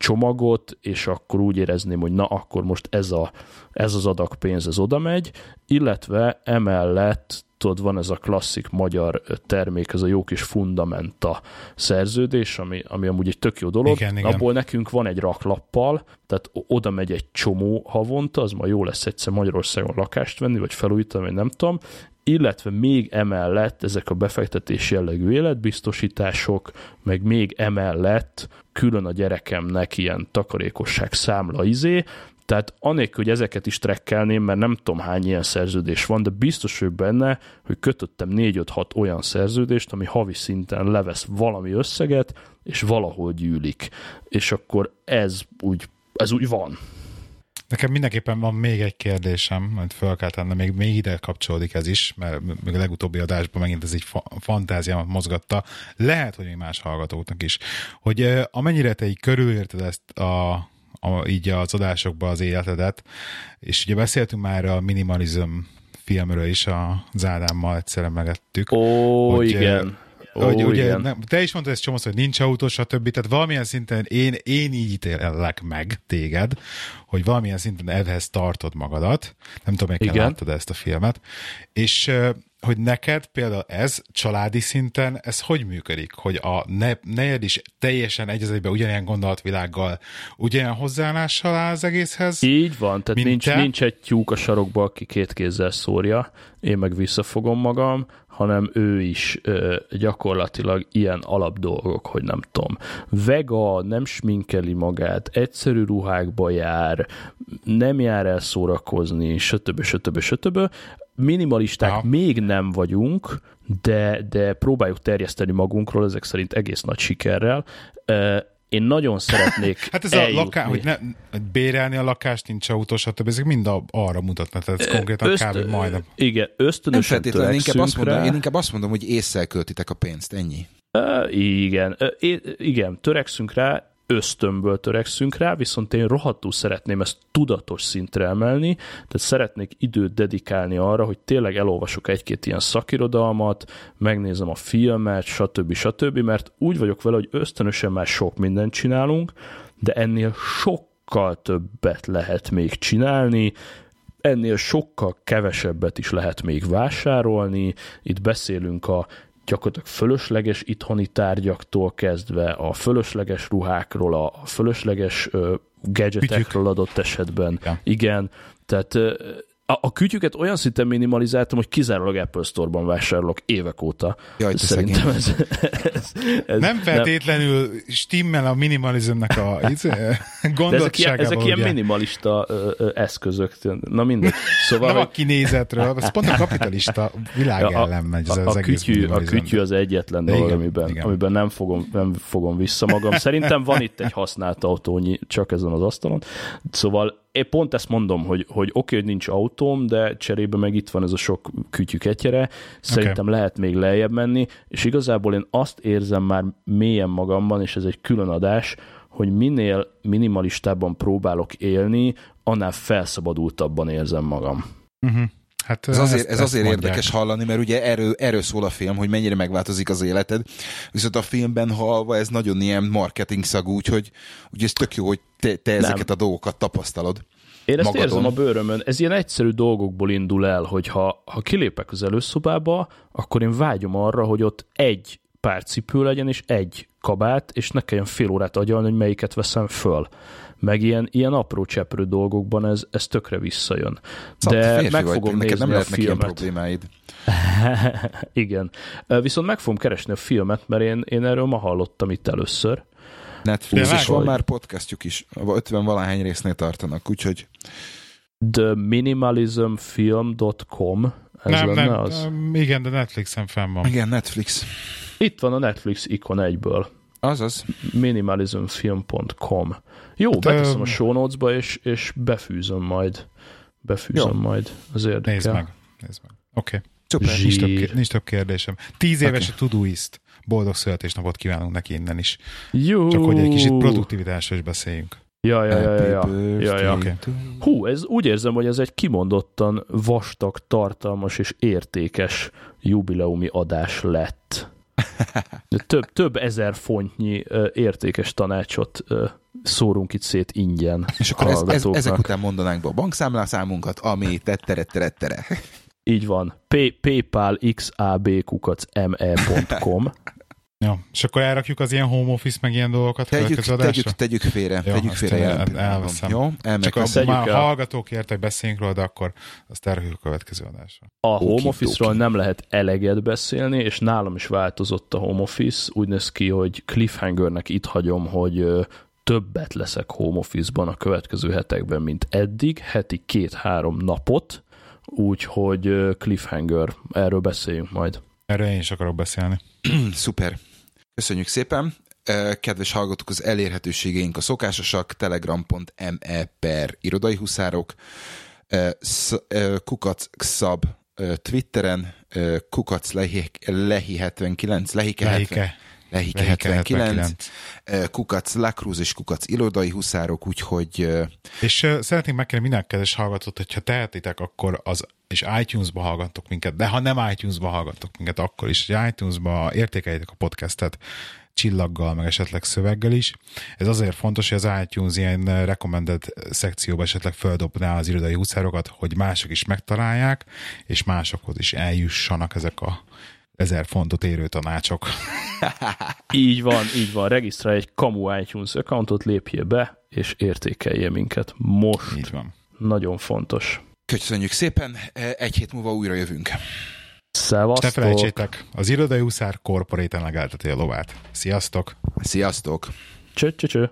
csomagot, és akkor úgy érezném, hogy na, akkor most ez, a, ez az adag pénz, ez oda megy, illetve emellett tudod, van ez a klasszik magyar termék, ez a jó kis fundamenta szerződés, ami, ami amúgy egy tök jó dolog. Igen, igen. Abból nekünk van egy raklappal, tehát oda megy egy csomó havonta, az ma jó lesz egyszer Magyarországon lakást venni, vagy felújítani, vagy nem tudom, illetve még emellett ezek a befektetés jellegű életbiztosítások, meg még emellett külön a gyerekemnek ilyen takarékosság számla izé, tehát anélkül, hogy ezeket is trekkelném, mert nem tudom hány ilyen szerződés van, de biztos vagyok benne, hogy kötöttem 4-5-6 olyan szerződést, ami havi szinten levesz valami összeget, és valahol gyűlik. És akkor ez úgy, ez úgy van. Nekem mindenképpen van még egy kérdésem, majd fel kell tenni, még, még ide kapcsolódik ez is, mert még a legutóbbi adásban megint ez egy fa- fantáziámat mozgatta. Lehet, hogy még más hallgatóknak is. Hogy amennyire te így körülérted ezt a, a, így az adásokba az életedet, és ugye beszéltünk már a minimalizm filmről is, a Zádámmal egyszerre megettük. Ó, hogy, igen hogy ugye, igen. Nem, te is mondtad ezt csomósz, hogy nincs autó, stb. Tehát valamilyen szinten én, én így ítélek meg téged, hogy valamilyen szinten ehhez tartod magadat. Nem tudom, hogy láttad ezt a filmet. És hogy neked például ez családi szinten, ez hogy működik? Hogy a ne, nejed is teljesen egy ugyanilyen gondolatvilággal, ugyanilyen hozzáállással áll az egészhez? Így van, tehát nincs, nincs egy tyúk a sarokba, aki két kézzel szórja, én meg visszafogom magam, hanem ő is ö, gyakorlatilag ilyen alapdolgok, hogy nem tudom, vega, nem sminkeli magát, egyszerű ruhákba jár, nem jár el szórakozni, stb. stb. stb. Minimalisták Aha. még nem vagyunk, de, de próbáljuk terjeszteni magunkról, ezek szerint egész nagy sikerrel én nagyon szeretnék Hát ez eljutni. a lakás, hogy ne, bérelni a lakást, nincs autó, stb. Ezek mind a, arra mutatnak, tehát ez konkrétan Ösztön, kb. majdnem. Igen, ösztönösen Nem inkább azt mondom, Én inkább azt mondom, hogy észszel költitek a pénzt, ennyi. Uh, igen, uh, igen, törekszünk rá, ösztönből törekszünk rá, viszont én rohadtul szeretném ezt tudatos szintre emelni, tehát szeretnék időt dedikálni arra, hogy tényleg elolvasok egy-két ilyen szakirodalmat, megnézem a filmet, stb. stb., mert úgy vagyok vele, hogy ösztönösen már sok mindent csinálunk, de ennél sokkal többet lehet még csinálni, ennél sokkal kevesebbet is lehet még vásárolni. Itt beszélünk a gyakorlatilag fölösleges itthoni tárgyaktól kezdve a fölösleges ruhákról, a fölösleges gadgetekről adott esetben. Ja. Igen, tehát a, a kütyüket olyan szinten minimalizáltam, hogy kizárólag Apple Store-ban vásárolok évek óta. Jaj, Szerintem ez, ez, ez, Nem feltétlenül nem. stimmel a minimalizmnek a gondolatságával. ezek, ilyen, ezek ilyen minimalista ö, ö, eszközök. Na mindegy. Szóval, Nem hogy... a kinézetről, ez pont a kapitalista világ a, ellen megy ez a, az a, kütyű, a kütyű az egyetlen dolog, igen, amiben, igen. amiben nem, fogom, nem fogom vissza magam. Szerintem van itt egy használt autónyi csak ezen az asztalon. Szóval én pont ezt mondom, hogy, hogy oké, hogy nincs autóm, de cserébe meg itt van ez a sok kütyű ketyere, szerintem okay. lehet még lejjebb menni, és igazából én azt érzem már mélyen magamban, és ez egy külön adás, hogy minél minimalistában próbálok élni, annál felszabadultabban érzem magam. Uh-huh. Hát, ez azért, ezt, ez azért érdekes hallani, mert ugye erről, erről szól a film, hogy mennyire megváltozik az életed, viszont a filmben halva ez nagyon ilyen marketing szagú, úgyhogy, úgyhogy ez tök jó, hogy te, te ezeket a dolgokat tapasztalod. Én ezt magadon. érzem a bőrömön. Ez ilyen egyszerű dolgokból indul el, hogy ha, ha kilépek az előszobába, akkor én vágyom arra, hogy ott egy pár cipő legyen, és egy kabát, és ne kelljen fél órát agyalni, hogy melyiket veszem föl. Meg ilyen, ilyen apró cseprő dolgokban ez, ez tökre visszajön. De meg fogom vagy, nézni nem a filmet. problémáid. Igen. Viszont meg fogom keresni a filmet, mert én, én erről ma hallottam itt először. Netflix, és van már podcastjuk is. 50 valahány résznél tartanak, úgyhogy... The minimalismfilm.com ez nem, lenne nem, az? Igen, de Netflixen fenn van. Igen, Netflix. Itt van a Netflix ikon egyből. Azaz. minimalismfilm.com Jó, hát, beteszem a show notes-ba, és, és befűzöm majd. Befűzöm jó. majd. Az érdekel. Nézd meg. Nézd meg. Oké. Okay. Szuper, nincs több, nincs több kérdésem. Tíz éves okay. a Todoist. Boldog születésnapot kívánunk neki innen is. Jó. Csak hogy egy kicsit produktivitásról is beszéljünk. Ja, ja, ja, ja, ja. ja, ja. Okay. Hú, ez úgy érzem, hogy ez egy kimondottan vastag, tartalmas és értékes jubileumi adás lett. Több, több ezer fontnyi értékes tanácsot szórunk itt szét ingyen És akkor ez, ez, ezek után mondanánk be a bankszámlászámunkat, ami tettere, tettere. Így van. paypal xabkukac.me.com Ja, és akkor elrakjuk az ilyen home office, meg ilyen dolgokat tegyük, tegyük, tegyük félre, Jó, tegyük félre el, elveszem. Jó, Csak a, már a hallgatók értek beszéljünk róla, de akkor azt elrakjuk a következő adásra. A home office-ról nem lehet eleget beszélni, és nálam is változott a home office. Úgy néz ki, hogy cliffhangernek itt hagyom, hogy többet leszek home office-ban a következő hetekben, mint eddig, heti két-három napot, úgyhogy cliffhanger, erről beszéljünk majd. Erről én is akarok beszélni. Szuper. Köszönjük szépen. Kedves hallgatók, az elérhetőségeink a szokásosak, telegram.me per irodai huszárok, kukac szab Twitteren, kukac lehi, 79, lehike, lehike. Lehike, Lehike 79, 79, Kukac Lakrúz és Kukac Irodai Huszárok, úgyhogy... És uh, szeretnénk megkérni minden kedves hallgatót, hogyha tehetitek, akkor az és iTunes-ba hallgattok minket, de ha nem iTunes-ba hallgattok minket, akkor is, hogy iTunes-ba értékeljétek a podcastet csillaggal, meg esetleg szöveggel is. Ez azért fontos, hogy az iTunes ilyen recommended szekcióba esetleg földobná az irodai húszárokat, hogy mások is megtalálják, és másokhoz is eljussanak ezek a ezer fontot érő tanácsok. így van, így van. Regisztrálj egy kamu iTunes accountot, lépjél be, és értékelje minket most. Így van. Nagyon fontos. Köszönjük szépen, egy hét múlva újra jövünk. Szevasztok! Ne felejtsétek, az irodai úszár korporéten legelteti a lovát. Sziasztok! Sziasztok! Cső, cső, cső.